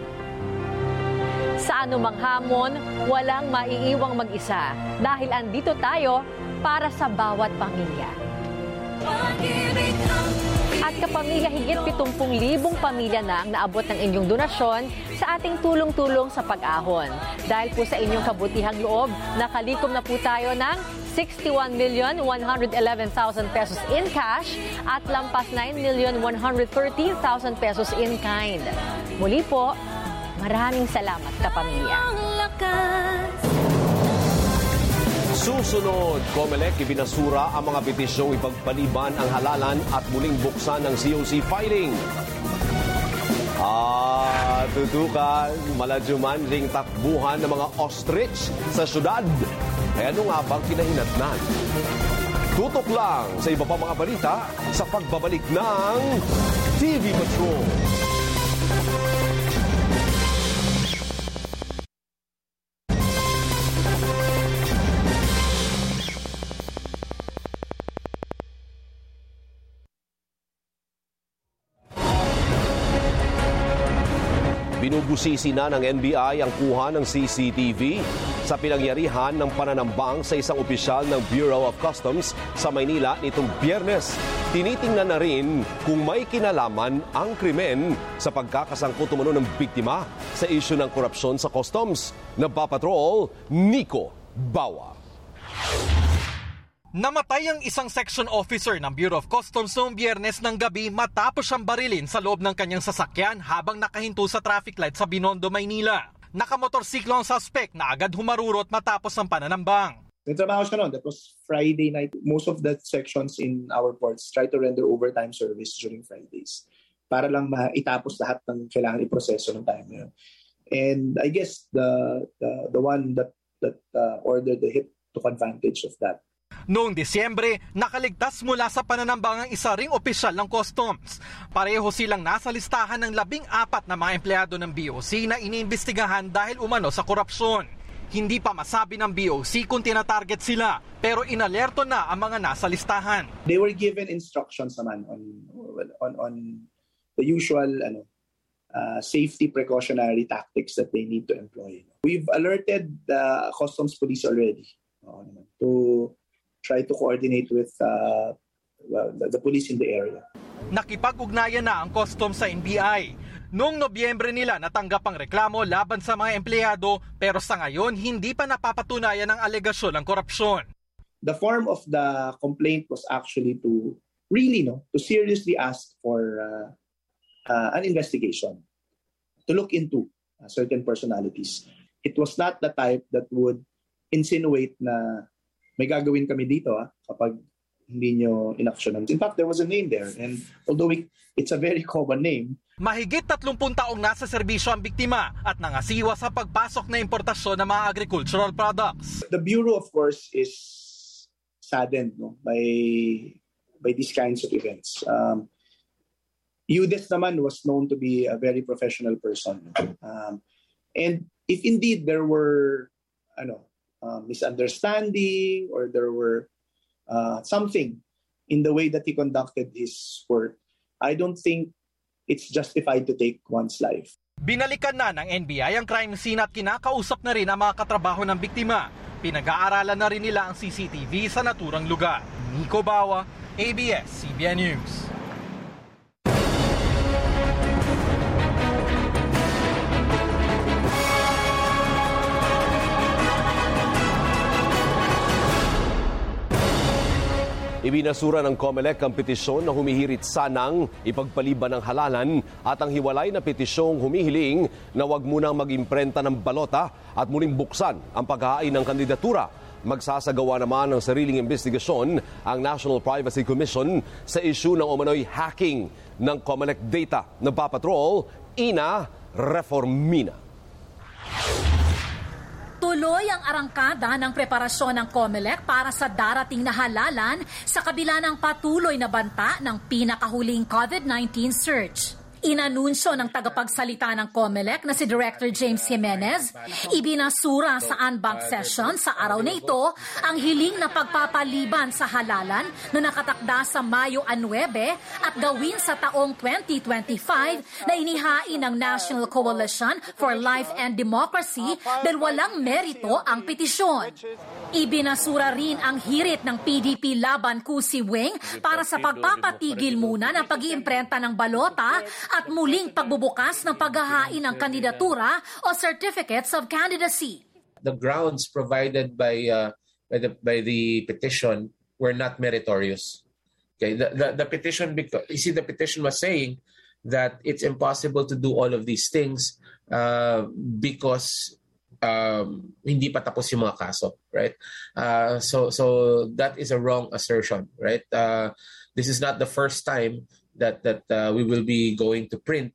Sa anumang hamon, walang maiiwang mag-isa dahil andito tayo para sa bawat pamilya. At kapamilya, higit 70,000 pamilya na ang naabot ng inyong donasyon sa ating tulong-tulong sa pag-ahon. Dahil po sa inyong kabutihang loob, nakalikom na po tayo ng 61,111,000 pesos in cash at lampas 9,113,000 pesos in kind. Muli po, maraming salamat kapamilya. Susunod, Comelec ibinasura ang mga petisyong ipagpaliban ang halalan at muling buksan ang COC filing. Ah, tutukan, maladyuman ring takbuhan ng mga ostrich sa syudad. Kaya ano nga bang kinahinatnan? Tutok lang sa iba pa mga balita sa pagbabalik ng TV Patrol. Binubusisi na ng NBI ang kuha ng CCTV sa pinangyarihan ng pananambang sa isang opisyal ng Bureau of Customs sa Maynila nitong biyernes. Tinitingnan na rin kung may kinalaman ang krimen sa pagkakasangkot umano ng biktima sa isyu ng korupsyon sa customs. Nagpapatrol, Nico Bawa. Namatay ang isang section officer ng Bureau of Customs noong biyernes ng gabi matapos siyang barilin sa loob ng kanyang sasakyan habang nakahinto sa traffic light sa Binondo, Maynila. Nakamotorsiklo ang suspect na agad humarurot matapos ang pananambang. Nagtrabaho siya noon. That was Friday night. Most of the sections in our ports try to render overtime service during Fridays para lang maitapos lahat ng kailangan iproseso ng time yun. And I guess the the, the one that that uh, ordered the hit took advantage of that. Noong Disyembre, nakaligtas mula sa pananambang ang isa ring opisyal ng customs. Pareho silang nasa listahan ng labing apat na mga empleyado ng BOC na iniimbestigahan dahil umano sa korupsyon. Hindi pa masabi ng BOC kung tinatarget sila, pero inalerto na ang mga nasa listahan. They were given instructions naman on on on the usual ano uh, safety precautionary tactics that they need to employ. We've alerted the customs police already to try to coordinate with uh, well, the, the police in the area. Nakipag-ugnayan na ang customs sa NBI. Noong Nobyembre nila natanggap ang reklamo laban sa mga empleyado pero sa ngayon hindi pa napapatunayan ang alegasyon ng korupsyon. The form of the complaint was actually to really no to seriously ask for uh, uh, an investigation to look into uh, certain personalities. It was not the type that would insinuate na may gagawin kami dito ah, kapag hindi nyo inaksyonan. In fact, there was a name there. And although we, it's a very common name, Mahigit 30 taong nasa serbisyo ang biktima at nangasiwa sa pagpasok na importasyon ng mga agricultural products. the Bureau, of course, is saddened no, by by these kinds of events. Um, Eudes naman was known to be a very professional person. Um, and if indeed there were ano, uh, misunderstanding or there were uh, something in the way that he conducted his work, I don't think it's justified to take one's life. Binalikan na ng NBI ang crime scene at kinakausap na rin ang mga katrabaho ng biktima. Pinag-aaralan na rin nila ang CCTV sa naturang lugar. Nico Bawa, ABS-CBN News. Ibinasura ng COMELEC ang petisyon na humihirit sanang ipagpaliban ng halalan at ang hiwalay na petisyong humihiling na wag munang mag-imprenta ng balota at muling buksan ang paghahain ng kandidatura. Magsasagawa naman ng sariling investigasyon ang National Privacy Commission sa isyu ng umano'y hacking ng COMELEC data. Nagpapatrol, Ina Reformina. Tuloy ang arangkada ng preparasyon ng COMELEC para sa darating na halalan sa kabila ng patuloy na banta ng pinakahuling COVID-19 surge. Inanunsyo ng tagapagsalita ng COMELEC na si Director James Jimenez, ibinasura sa unbank session sa araw na ito ang hiling na pagpapaliban sa halalan na nakatakda sa Mayo 9 at gawin sa taong 2025 na inihain ng National Coalition for Life and Democracy dahil walang merito ang petisyon. Ibinasura rin ang hirit ng PDP laban Kusi Wing para sa pagpapatigil muna ng pag-iimprenta ng balota at muling pagbubukas ng paghahain ng kandidatura o certificates of candidacy. The grounds provided by uh, by the by the petition were not meritorious. Okay, the, the, the petition because you see the petition was saying that it's impossible to do all of these things uh, because um, hindi pa tapos yung mga kaso, right? Uh, so so that is a wrong assertion, right? Uh, this is not the first time that that uh, we will be going to print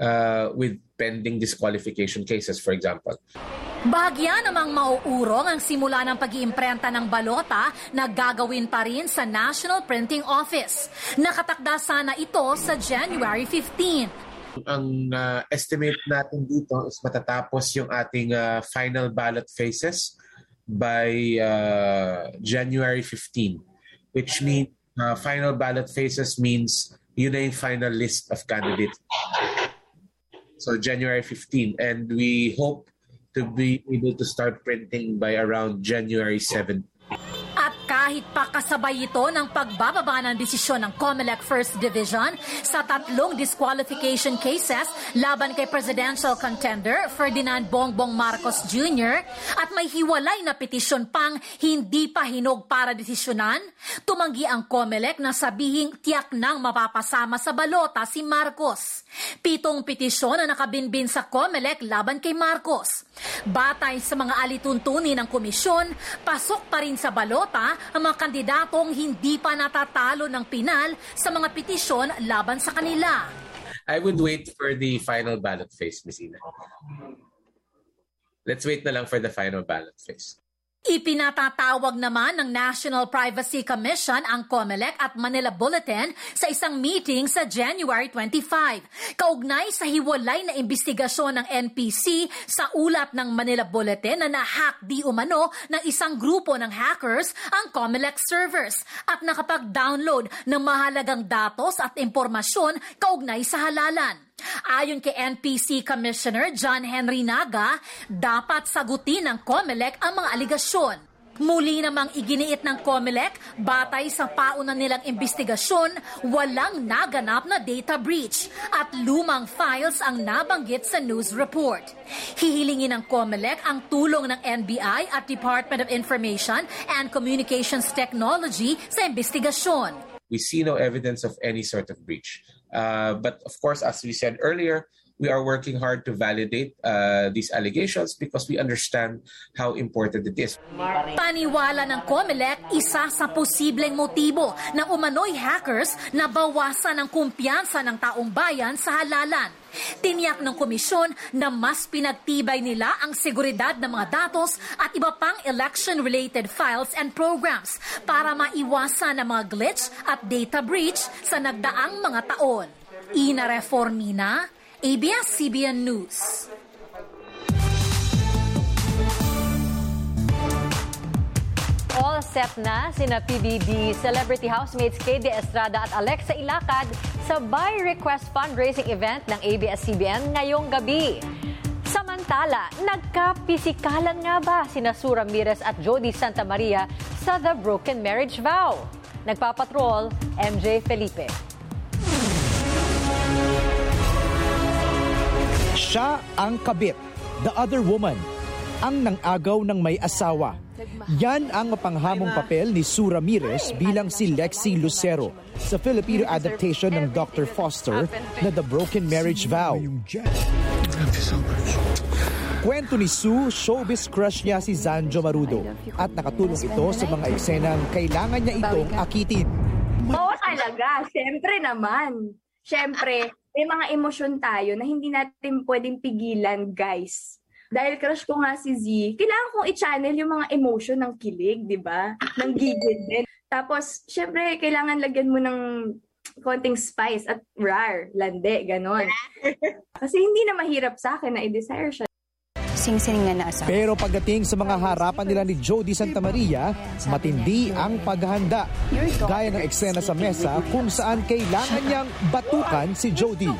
uh, with pending disqualification cases, for example. Bahagya namang mauurong ang simula ng pag-iimprenta ng balota na gagawin pa rin sa National Printing Office. Nakatakda sana ito sa January 15. Ang uh, estimate natin dito is matatapos yung ating uh, final ballot phases by uh, January 15, which means uh, final ballot phases means yun na yung final list of candidates. So January 15 and we hope to be able to start printing by around January 7. Kahit pa kasabay ito ng pagbababa ng desisyon ng COMELEC First Division sa tatlong disqualification cases laban kay presidential contender Ferdinand Bongbong Marcos Jr. at may hiwalay na petisyon pang hindi pa hinog para desisyonan, tumanggi ang COMELEC na sabihing tiyak nang mapapasama sa balota si Marcos. Pitong petisyon na nakabinbin sa COMELEC laban kay Marcos. Batay sa mga alituntunin ng komisyon, pasok pa rin sa balota ang mga kandidatong hindi pa natatalo ng pinal sa mga petisyon laban sa kanila. I would wait for the final ballot phase, Ms. Ina. Let's wait na lang for the final ballot phase. Ipinatatawag naman ng National Privacy Commission ang COMELEC at Manila Bulletin sa isang meeting sa January 25. Kaugnay sa hiwalay na investigasyon ng NPC sa ulat ng Manila Bulletin na nahack di umano ng isang grupo ng hackers ang COMELEC servers at nakapag-download ng mahalagang datos at impormasyon kaugnay sa halalan. Ayon kay NPC Commissioner John Henry Naga, dapat sagutin ng COMELEC ang mga aligasyon. Muli namang iginiit ng COMELEC, batay sa pauna nilang investigasyon, walang naganap na data breach at lumang files ang nabanggit sa news report. Hihilingin ng COMELEC ang tulong ng NBI at Department of Information and Communications Technology sa investigasyon. We see no evidence of any sort of breach. Uh, but of course, as we said earlier, we are working hard to validate uh, these allegations because we understand how important it is. Paniwala ng COMELEC, isa sa posibleng motibo ng umano'y hackers na bawasan ang kumpiyansa ng taong bayan sa halalan. Tiniyak ng komisyon na mas pinagtibay nila ang seguridad ng mga datos at iba pang election-related files and programs para maiwasan ang mga glitch at data breach sa nagdaang mga taon. Ina Reformina, ABS-CBN News. All set na sina PBB celebrity housemates KD Estrada at Alexa Ilacad sa Buy Request fundraising event ng ABS-CBN ngayong gabi. Samantala, nagkapisikalan nga ba sina Sue Ramirez at Jody Santa Maria sa The Broken Marriage Vow? Nagpapatrol, MJ Felipe. Siya ang kabit, the other woman, ang nang-agaw ng may asawa. Yan ang mapanghamong papel ni Sue Ramirez bilang si Lexi Lucero sa Filipino adaptation ng Dr. Foster na The Broken Marriage Vow. Kwento ni Sue, showbiz crush niya si Zanjo Marudo at nakatulong ito sa mga eksenang kailangan niya itong akitin. Oo talaga, syempre naman. Syempre, may mga emosyon tayo na hindi natin pwedeng pigilan, guys dahil crush ko nga si Z, kailangan kong i-channel yung mga emotion ng kilig, di ba? Ng gigil din. Tapos, syempre, kailangan lagyan mo ng konting spice at rar, lande, ganon. Kasi hindi na mahirap sa akin na i-desire siya. Sing-sing nga na asawa. Pero pagdating sa mga harapan nila ni Jody Santa Maria, matindi ang paghahanda. Gaya ng eksena sa mesa kung saan kailangan niyang batukan si Jody.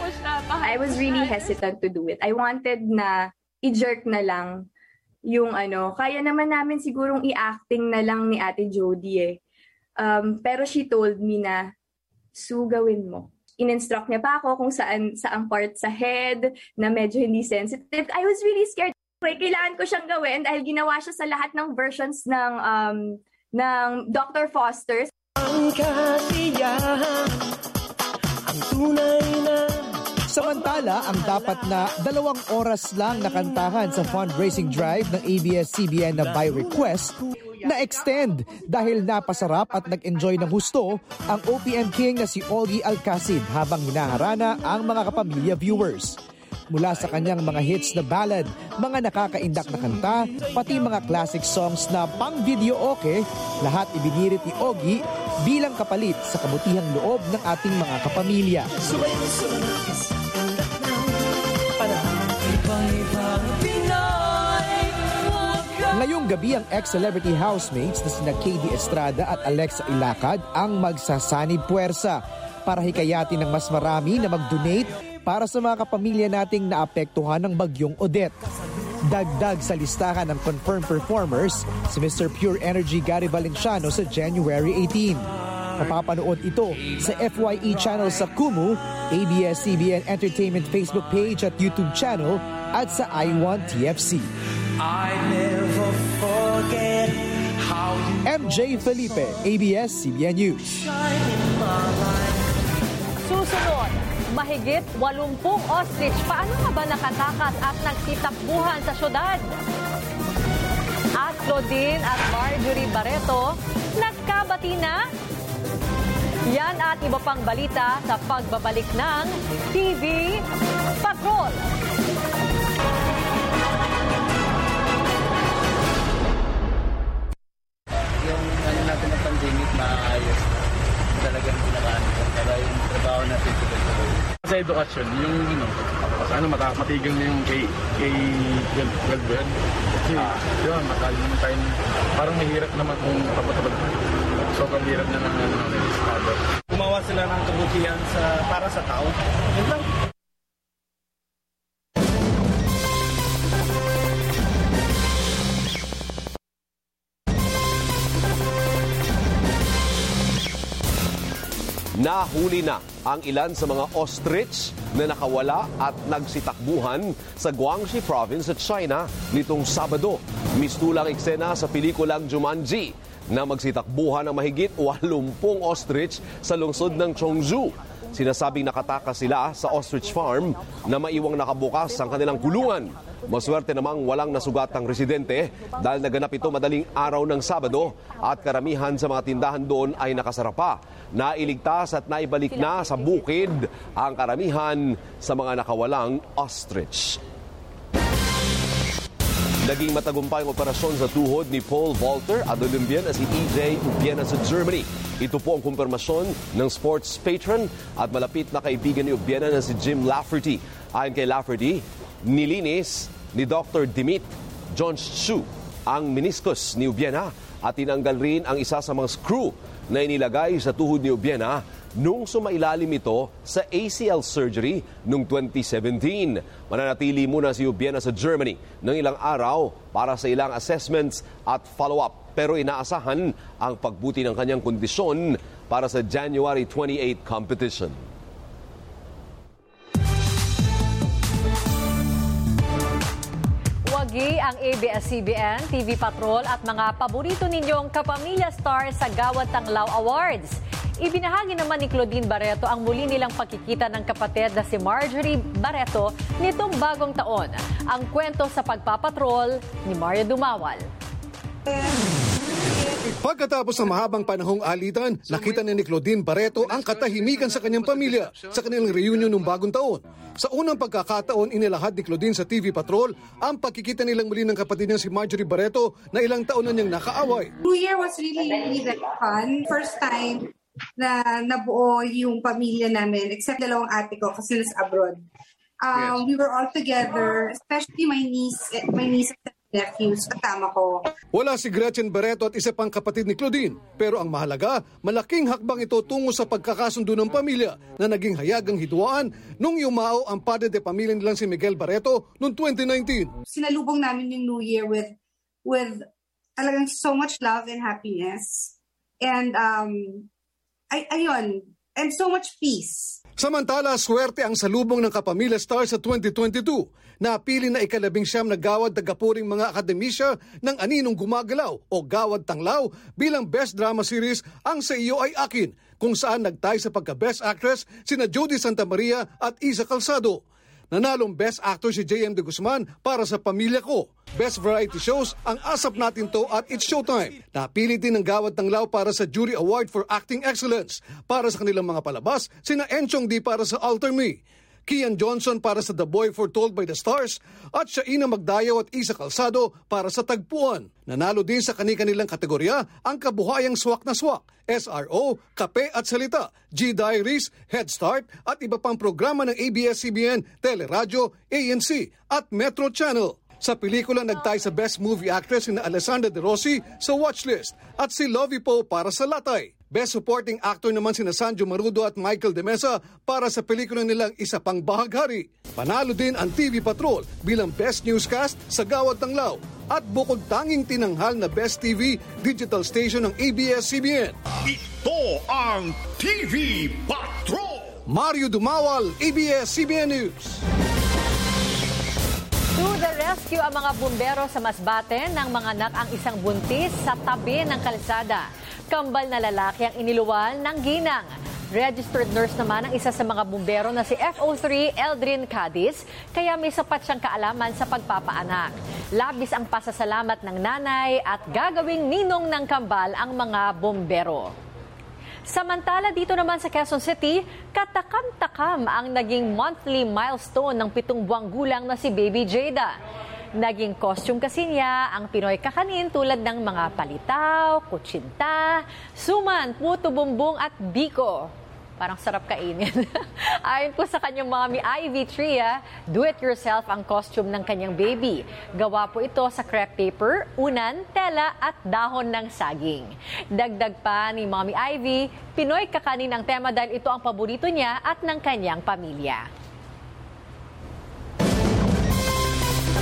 I was really hesitant to do it. I wanted na i-jerk na lang yung ano, kaya naman namin sigurong i-acting na lang ni Ate Jody eh. Um, pero she told me na, Sue, gawin mo. In-instruct niya pa ako kung saan saang part sa head na medyo hindi sensitive. I was really scared. Kailangan ko siyang gawin dahil ginawa siya sa lahat ng versions ng um, ng Dr. Foster's. Ang kasiyahan, ang tunay na Samantala, ang dapat na dalawang oras lang nakantahan sa fundraising drive ng ABS-CBN na by request na-extend dahil napasarap at nag-enjoy ng husto ang OPM King na si Olgie Alcacid habang hinaharana ang mga kapamilya viewers. Mula sa kanyang mga hits na ballad, mga nakakaindak na kanta, pati mga classic songs na pang video okay, lahat ibinirit ni Ogie bilang kapalit sa kabutihang loob ng ating mga kapamilya. Ngayong gabi ang ex-celebrity housemates na sina KD Estrada at Alexa Ilacad ang magsasanib puwersa para hikayatin ng mas marami na mag-donate para sa mga kapamilya nating naapektuhan ng bagyong Odette. Dagdag sa listahan ng confirmed performers si Mr. Pure Energy Gary Valenciano sa January 18. Mapapanood ito sa FYE channel sa Kumu, ABS-CBN Entertainment Facebook page at YouTube channel at sa I1 TFC. I MJ Felipe, ABS-CBN News. Susunod, mahigit 80 ostrich. Paano nga ba nakatakas at nagsitakbuhan sa syudad? At Claudine at Marjorie Barreto, nagkabati na? Yan at iba pang balita sa pagbabalik ng TV Patrol. Edukasyon, yung ano, sana mata matigil na yung kay, kay 12 ba yan? Kasi, yun, makali naman tayo, parang mahirap naman kung tapat-tapat. Sobrang hirap na ng ano, ng estado. Gumawa sila ng kabutihan sa, para sa tao. Yun lang. Nahuli na ang ilan sa mga ostrich na nakawala at nagsitakbuhan sa Guangxi Province sa China nitong Sabado. Mistulang eksena sa pelikulang Jumanji na magsitakbuhan ng mahigit 80 ostrich sa lungsod ng Chongzhou. Sinasabing nakatakas sila sa ostrich farm na maiwang nakabukas ang kanilang kulungan. Maswerte namang walang nasugatang residente dahil naganap ito madaling araw ng Sabado at karamihan sa mga tindahan doon ay nakasara pa. Nailigtas at naibalik na sa bukid ang karamihan sa mga nakawalang ostrich. Naging matagumpay ang operasyon sa tuhod ni Paul Walter at Olympian na si EJ Ubiena sa Germany. Ito po ang kumpirmasyon ng sports patron at malapit na kaibigan ni Ubiena na si Jim Lafferty. Ayon kay Lafferty, nilinis ni Dr. Dimit John Chu ang meniscus ni Ubiena at tinanggal rin ang isa sa mga screw na inilagay sa tuhod ni Ubiena nung sumailalim ito sa ACL surgery noong 2017. Mananatili muna si Ubiena sa Germany ng ilang araw para sa ilang assessments at follow-up. Pero inaasahan ang pagbuti ng kanyang kondisyon para sa January 28 competition. Wagi ang ABS-CBN, TV Patrol at mga paborito ninyong kapamilya stars sa Gawad Tanglaw Awards. Ibinahagi naman ni Claudine Barreto ang muli nilang pagkikita ng kapatid na si Marjorie Barreto nitong bagong taon. Ang kwento sa pagpapatrol ni Mario Dumawal. Pagkatapos ng mahabang panahong alitan, nakita ni Claudine Barreto ang katahimikan sa kanyang pamilya sa kanilang reunion ng bagong taon. Sa unang pagkakataon, inilahad ni Claudine sa TV Patrol ang pagkikita nilang muli ng kapatid niya si Marjorie Barreto na ilang taon na niyang nakaaway. New Year was really, really fun. First time na nabuo yung pamilya namin, except dalawang ate ko kasi nasa abroad. Um, We were all together, especially my niece, eh, my niece and nephews, kasama ko. Wala si Gretchen Barreto at isa pang kapatid ni Claudine. Pero ang mahalaga, malaking hakbang ito tungo sa pagkakasundo ng pamilya na naging hayagang hidwaan nung yumao ang padre de pamilya nilang si Miguel Barreto noong 2019. Sinalubong namin yung New Year with with talagang so much love and happiness. And um, ay, ayun, and so much peace. Samantala, swerte ang salubong ng Kapamilya Star sa 2022. Napili na ikalabing siyam na gawad tagapuring mga akademisya ng Aninong Gumagalaw o Gawad Tanglaw bilang Best Drama Series ang Sa Iyo Ay Akin kung saan nagtay sa pagka-Best Actress sina Judy Santa Maria at Isa Calzado. Nanalong Best Actor si J.M. De Guzman para sa Pamilya Ko. Best Variety Shows ang Asap Natin To at It's Showtime. Napili din ng Gawad ng Lao para sa Jury Award for Acting Excellence. Para sa kanilang mga palabas, sina Enchong Di para sa Alter Me. Kian Johnson para sa The Boy Foretold by the Stars at Shaina Magdayaw at Isa Calzado para sa Tagpuan. Nanalo din sa kani-kanilang kategorya ang kabuhayang swak na swak, SRO, Kape at Salita, G-Diaries, Head Start at iba pang programa ng ABS-CBN, Teleradyo, ANC at Metro Channel. Sa pelikula nagtay sa Best Movie Actress na Alessandra De Rossi sa Watchlist at si Lovie Poe para sa Latay. Best Supporting Actor naman sina Sanjo Marudo at Michael De Mesa para sa pelikula nilang Isa Pang Bahaghari. Panalo din ang TV Patrol bilang Best Newscast sa Gawad ng Lao at bukod tanging tinanghal na Best TV digital station ng ABS-CBN. Ito ang TV Patrol! Mario Dumawal, ABS-CBN News. To the rescue ang mga bumbero sa Masbate nang manganak ang isang buntis sa tabi ng kalsada. Kambal na lalaki ang iniluwal ng ginang. Registered nurse naman ang isa sa mga bumbero na si FO3 Eldrin Cadiz, kaya may sapat siyang kaalaman sa pagpapaanak. Labis ang pasasalamat ng nanay at gagawing ninong ng kambal ang mga bumbero. Samantala dito naman sa Quezon City, katakam-takam ang naging monthly milestone ng pitong buwang gulang na si Baby Jada. Naging costume kasi niya ang Pinoy kakanin tulad ng mga palitaw, kutsinta, suman, puto bumbong at biko. Parang sarap kainin. Ayon po sa kanyang mommy Ivy Tria, do-it-yourself ang costume ng kanyang baby. Gawa po ito sa crepe paper, unan, tela at dahon ng saging. Dagdag pa ni mommy Ivy, Pinoy kakanin ang tema dahil ito ang paborito niya at ng kanyang pamilya.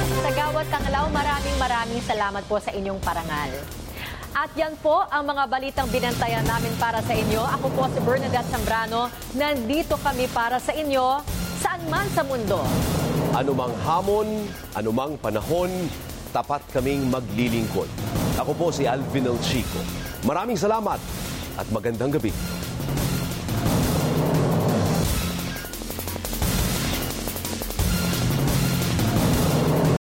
Sa Gawad Tanglaw, maraming maraming salamat po sa inyong parangal. At yan po ang mga balitang binantayan namin para sa inyo. Ako po si Bernadette Zambrano. Nandito kami para sa inyo saan man sa mundo. Anumang hamon, anumang panahon, tapat kaming maglilingkod. Ako po si Alvin El Chico. Maraming salamat at magandang gabi.